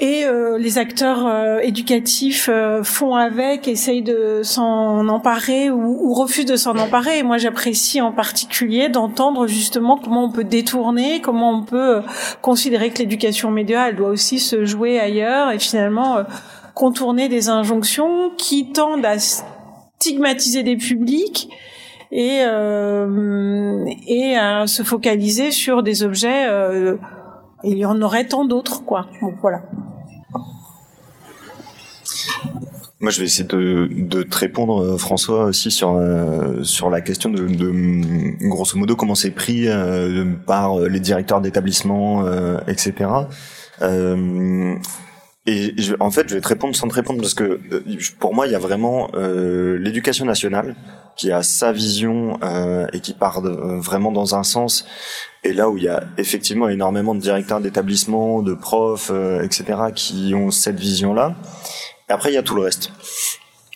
Et euh, les acteurs euh, éducatifs euh, font avec, essayent de s'en emparer ou, ou, refusent de s'en emparer. Et moi, j'apprécie en particulier d'entendre justement comment on peut détourner, comment on peut considérer que l'éducation média, doit aussi se jouer ailleurs et finalement contourner des injonctions qui tendent à stigmatiser des publics et euh, et à se focaliser sur des objets. Euh, il y en aurait tant d'autres, quoi. Voilà. Moi, je vais essayer de, de te répondre, euh, François, aussi sur euh, sur la question de, grosso modo comment c'est pris euh, par les directeurs d'établissement, etc. et je, en fait, je vais te répondre sans te répondre parce que pour moi, il y a vraiment l'éducation nationale qui a sa vision et qui part vraiment dans un sens. Et là où il y a effectivement énormément de directeurs d'établissement, de profs, etc., qui ont cette vision-là. Après, il y a tout le reste.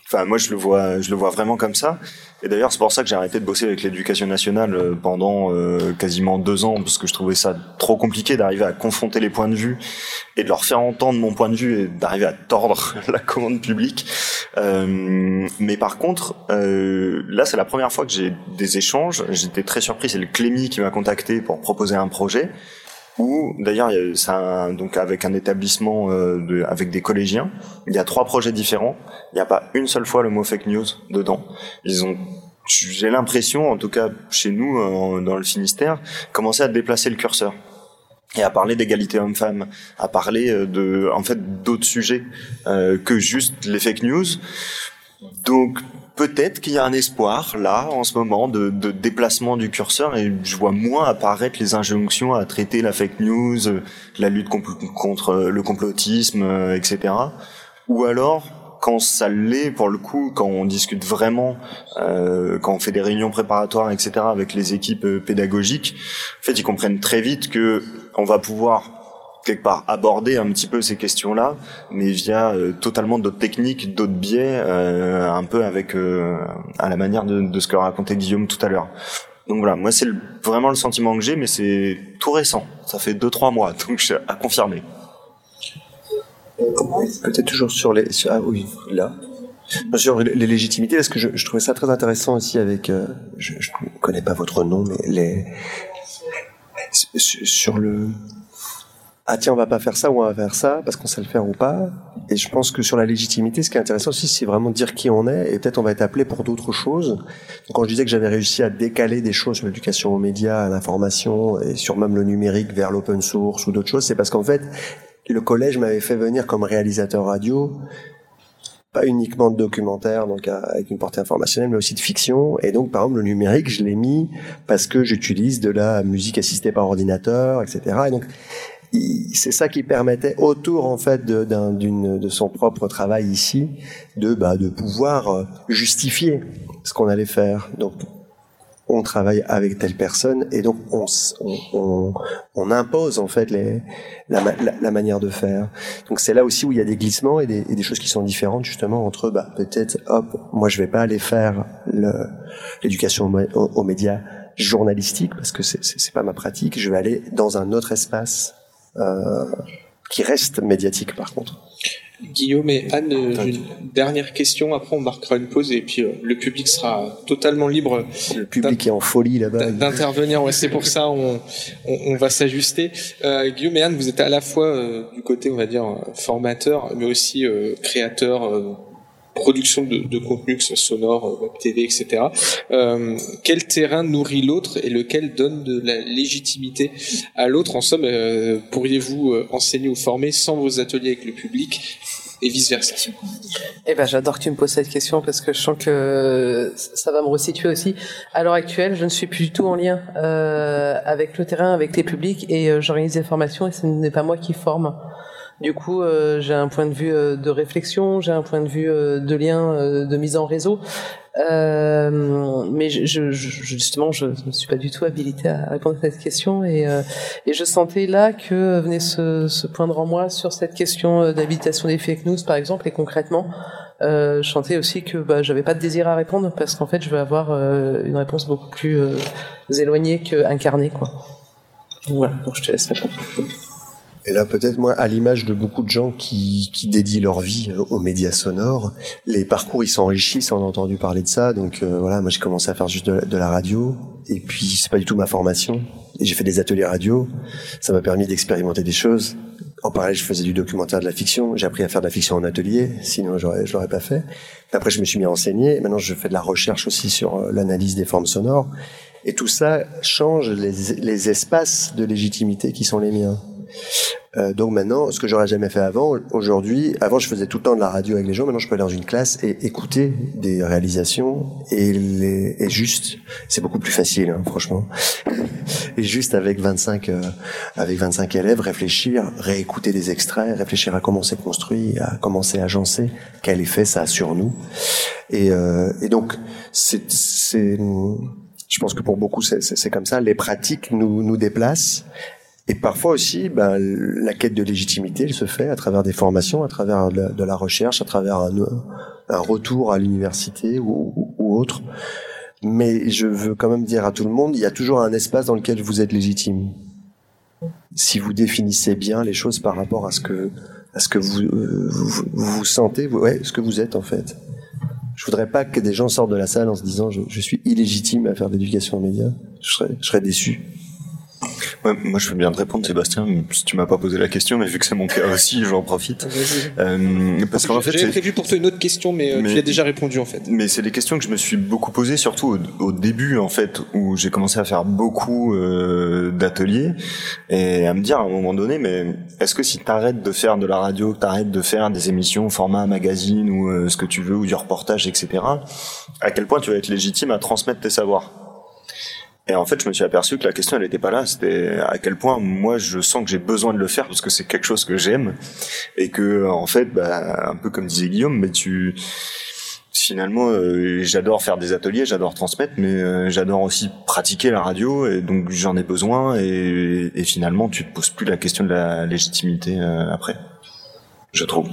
Enfin, moi, je le vois, je le vois vraiment comme ça. Et d'ailleurs, c'est pour ça que j'ai arrêté de bosser avec l'éducation nationale euh, pendant euh, quasiment deux ans, parce que je trouvais ça trop compliqué d'arriver à confronter les points de vue et de leur faire entendre mon point de vue et d'arriver à tordre (laughs) la commande publique. Euh, mais par contre, euh, là, c'est la première fois que j'ai des échanges. J'étais très surpris. C'est le Clémy qui m'a contacté pour proposer un projet ou d'ailleurs c'est donc avec un établissement euh, de, avec des collégiens. Il y a trois projets différents. Il n'y a pas une seule fois le mot fake news dedans. Ils ont j'ai l'impression, en tout cas chez nous euh, dans le Finistère, commencer à déplacer le curseur et à parler d'égalité homme-femme, à parler euh, de en fait d'autres sujets que juste les fake news. Donc peut-être qu'il y a un espoir là en ce moment de, de, déplacement du curseur et je vois moins apparaître les injonctions à traiter la fake news, la lutte contre le complotisme, euh, etc. Ou alors quand ça l'est pour le coup, quand on discute vraiment, euh, quand on fait des réunions préparatoires, etc. avec les équipes euh, pédagogiques, en fait ils comprennent très vite que on va pouvoir quelque part aborder un petit peu ces questions-là, mais via euh, totalement d'autres techniques, d'autres biais, euh, un peu avec euh, à la manière de, ce que racontait Guillaume tout à l'heure. Donc voilà, moi c'est vraiment le sentiment que j'ai, mais c'est tout récent. Ça fait deux trois mois, donc je, à confirmer. Peut-être toujours sur les ah oui là sur les légitimités parce que je, je trouvais ça très intéressant aussi avec je, je connais pas votre nom mais les sur le ah tiens on va pas faire ça ou on va faire ça parce qu'on sait le faire ou pas et je pense que sur la légitimité ce qui est intéressant aussi c'est vraiment de dire qui on est et peut-être on va être appelé pour d'autres choses donc quand je disais que j'avais réussi à décaler des choses sur l'éducation aux médias à l'information et sur même le numérique vers l'open source ou d'autres choses c'est parce qu'en fait le collège m'avait fait venir comme réalisateur radio pas uniquement de documentaire, donc avec une portée informationnelle, mais aussi de fiction. Et donc, par exemple, le numérique, je l'ai mis parce que j'utilise de la musique assistée par ordinateur, etc. Et donc, c'est ça qui permettait autour en fait de, d'une de son propre travail ici de bah, de pouvoir euh, justifier ce qu'on allait faire. Donc on travaille avec telle personne et donc on, on, on impose en fait les, la, la, manière de faire. Donc c'est là aussi où il y a des glissements et des, et des choses qui sont différentes justement entre bah, peut-être hop moi je vais pas aller faire l'éducation aux, médias journalistique parce que c'est, pas ma pratique. Je vais aller dans un autre espace qui reste médiatique par contre. Guillaume et Anne, une dernière question. Après, on marquera une pause et puis euh, le public sera totalement libre. Le public est en folie là-bas. D'intervenir. Ouais, c'est pour ça on, on, on va s'ajuster. Euh, Guillaume et Anne, vous êtes à la fois euh, du côté, on va dire, formateur, mais aussi créateur production de, contenu, que ce soit sonore, euh, web TV, etc. Euh, quel terrain nourrit l'autre et lequel donne de la légitimité à l'autre? En somme, euh, pourriez-vous enseigner ou former sans vos ateliers avec le public et vice versa. Eh ben, j'adore que tu me poses cette question parce que je sens que ça va me resituer aussi. À l'heure actuelle, je ne suis plus du tout en lien avec le terrain, avec les publics et j'organise des formations et ce n'est pas moi qui forme. Du coup, euh, j'ai un point de vue euh, de réflexion, j'ai un point de vue euh, de lien, de mise en réseau. mais je, je, justement, je ne suis pas du tout habilité à répondre à cette question et, et je sentais là que venait se, se poindre en moi sur cette question d'habitation des fake news, par exemple, et concrètement, euh, je sentais aussi que bah, j'avais pas de désir à répondre parce qu'en fait, je vais avoir une réponse beaucoup plus éloignée qu'incarnée, quoi. Voilà, donc je te laisse répondre. Et là, peut-être moi, à l'image de beaucoup de gens qui, qui dédient leur vie aux médias sonores, les parcours ils s'enrichissent. On a entendu parler de ça, donc euh, voilà, moi j'ai commencé à faire juste de, la radio, et puis c'est pas du tout ma formation. J'ai fait des ateliers radio, ça m'a permis d'expérimenter des choses. En parallèle, je faisais du documentaire, de la fiction. J'ai appris à faire de la fiction en atelier, sinon j'aurais, je l'aurais pas fait. Après, je me suis mis à enseigner. Maintenant, je fais de la recherche aussi sur euh, l'analyse des formes sonores. Et tout ça change les, les espaces de légitimité qui sont les miens. Euh, donc maintenant, ce que j'aurais jamais fait avant, aujourd'hui, avant je faisais tout le temps de la radio avec les gens, maintenant je peux aller dans une classe et écouter des réalisations et, juste, c'est beaucoup plus facile, hein, franchement. Et juste avec 25, euh, avec 25 élèves, réfléchir, réécouter des extraits, réfléchir à comment c'est construit, à comment c'est agencé, quel effet ça a sur nous. Et, euh, donc, je pense que pour beaucoup c'est comme ça. Les pratiques nous déplacent et parfois aussi, ben, la quête de légitimité elle se fait à travers des formations, à travers de la, recherche, à travers un, retour à l'université ou, autre. Mais je veux quand même dire à tout le monde, il y a toujours un espace dans lequel vous êtes légitime. Si vous définissez bien les choses par rapport à ce que, à ce que vous, euh, vous, sentez, ce que vous êtes en fait. Je voudrais pas que des gens sortent de la salle en se disant je, je suis illégitime à faire de l'éducation aux médias. Je serais, je serais déçu. Ouais, moi, je veux bien te répondre, Sébastien. Si tu m'as pas posé la question, mais vu que c'est mon cas aussi, j'en profite. Euh, parce qu'en fait, j'avais prévu pour toi une autre question, mais, euh, tu y as déjà répondu en fait. Mais c'est des questions que je me suis beaucoup posées, surtout au, début en fait, où j'ai commencé à faire beaucoup euh, d'ateliers et à me dire à un moment donné, mais est-ce que si t'arrêtes de faire de la radio, t'arrêtes de faire des émissions format magazine ou euh, ce que tu veux ou du reportage, etc. À quel point tu vas être légitime à transmettre tes savoirs? Et en fait, je me suis aperçu que la question, elle n'était pas là. C'était à quel point moi, je sens que j'ai besoin de le faire parce que c'est quelque chose que j'aime et que, en fait, bah, un peu comme disait Guillaume, mais tu finalement, euh, j'adore faire des ateliers, j'adore transmettre, mais euh, j'adore aussi pratiquer la radio et donc j'en ai besoin et, finalement, tu te poses plus la question de la légitimité euh, après, je trouve.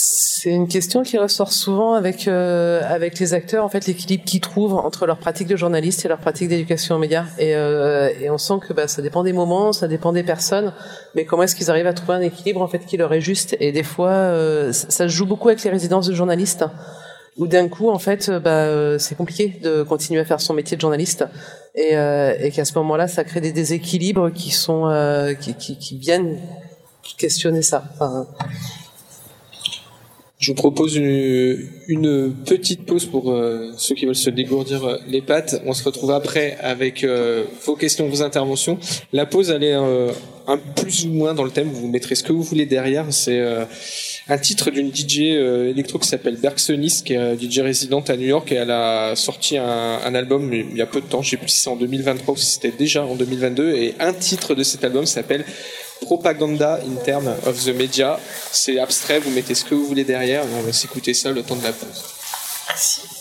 C'est une question qui ressort souvent avec euh, avec les acteurs, en fait, l'équilibre qu'ils trouvent entre leur pratique de journaliste et leur pratique d'éducation aux médias. Et, euh, et on sent que bah, ça dépend des moments, ça dépend des personnes, mais comment est-ce qu'ils arrivent à trouver un équilibre en fait qui leur est juste? Et des fois, euh, ça, se joue beaucoup avec les résidences de journalistes où d'un coup, en fait, bah, c'est compliqué de continuer à faire son métier de journaliste, et, euh, et qu'à ce moment-là, ça crée des déséquilibres qui sont euh, qui, qui, qui, viennent questionner ça. Je vous propose une, petite pause pour euh, ceux qui veulent se dégourdir euh, les pattes. On se retrouve après avec euh, vos questions, vos interventions. La pause, elle est un plus ou moins dans le thème. Vous mettrez ce que vous voulez derrière. C'est un titre d'une DJ électro qui s'appelle Bergsonis, qui est DJ résidente à New York et elle a sorti un, un album il y a peu de temps. Je sais plus si c'est en 2023 ou si c'était déjà en 2022. Et un titre de cet album s'appelle propaganda in terms of the media. C'est abstrait, vous mettez ce que vous voulez derrière, on va s'écouter ça le temps de la pause. Merci.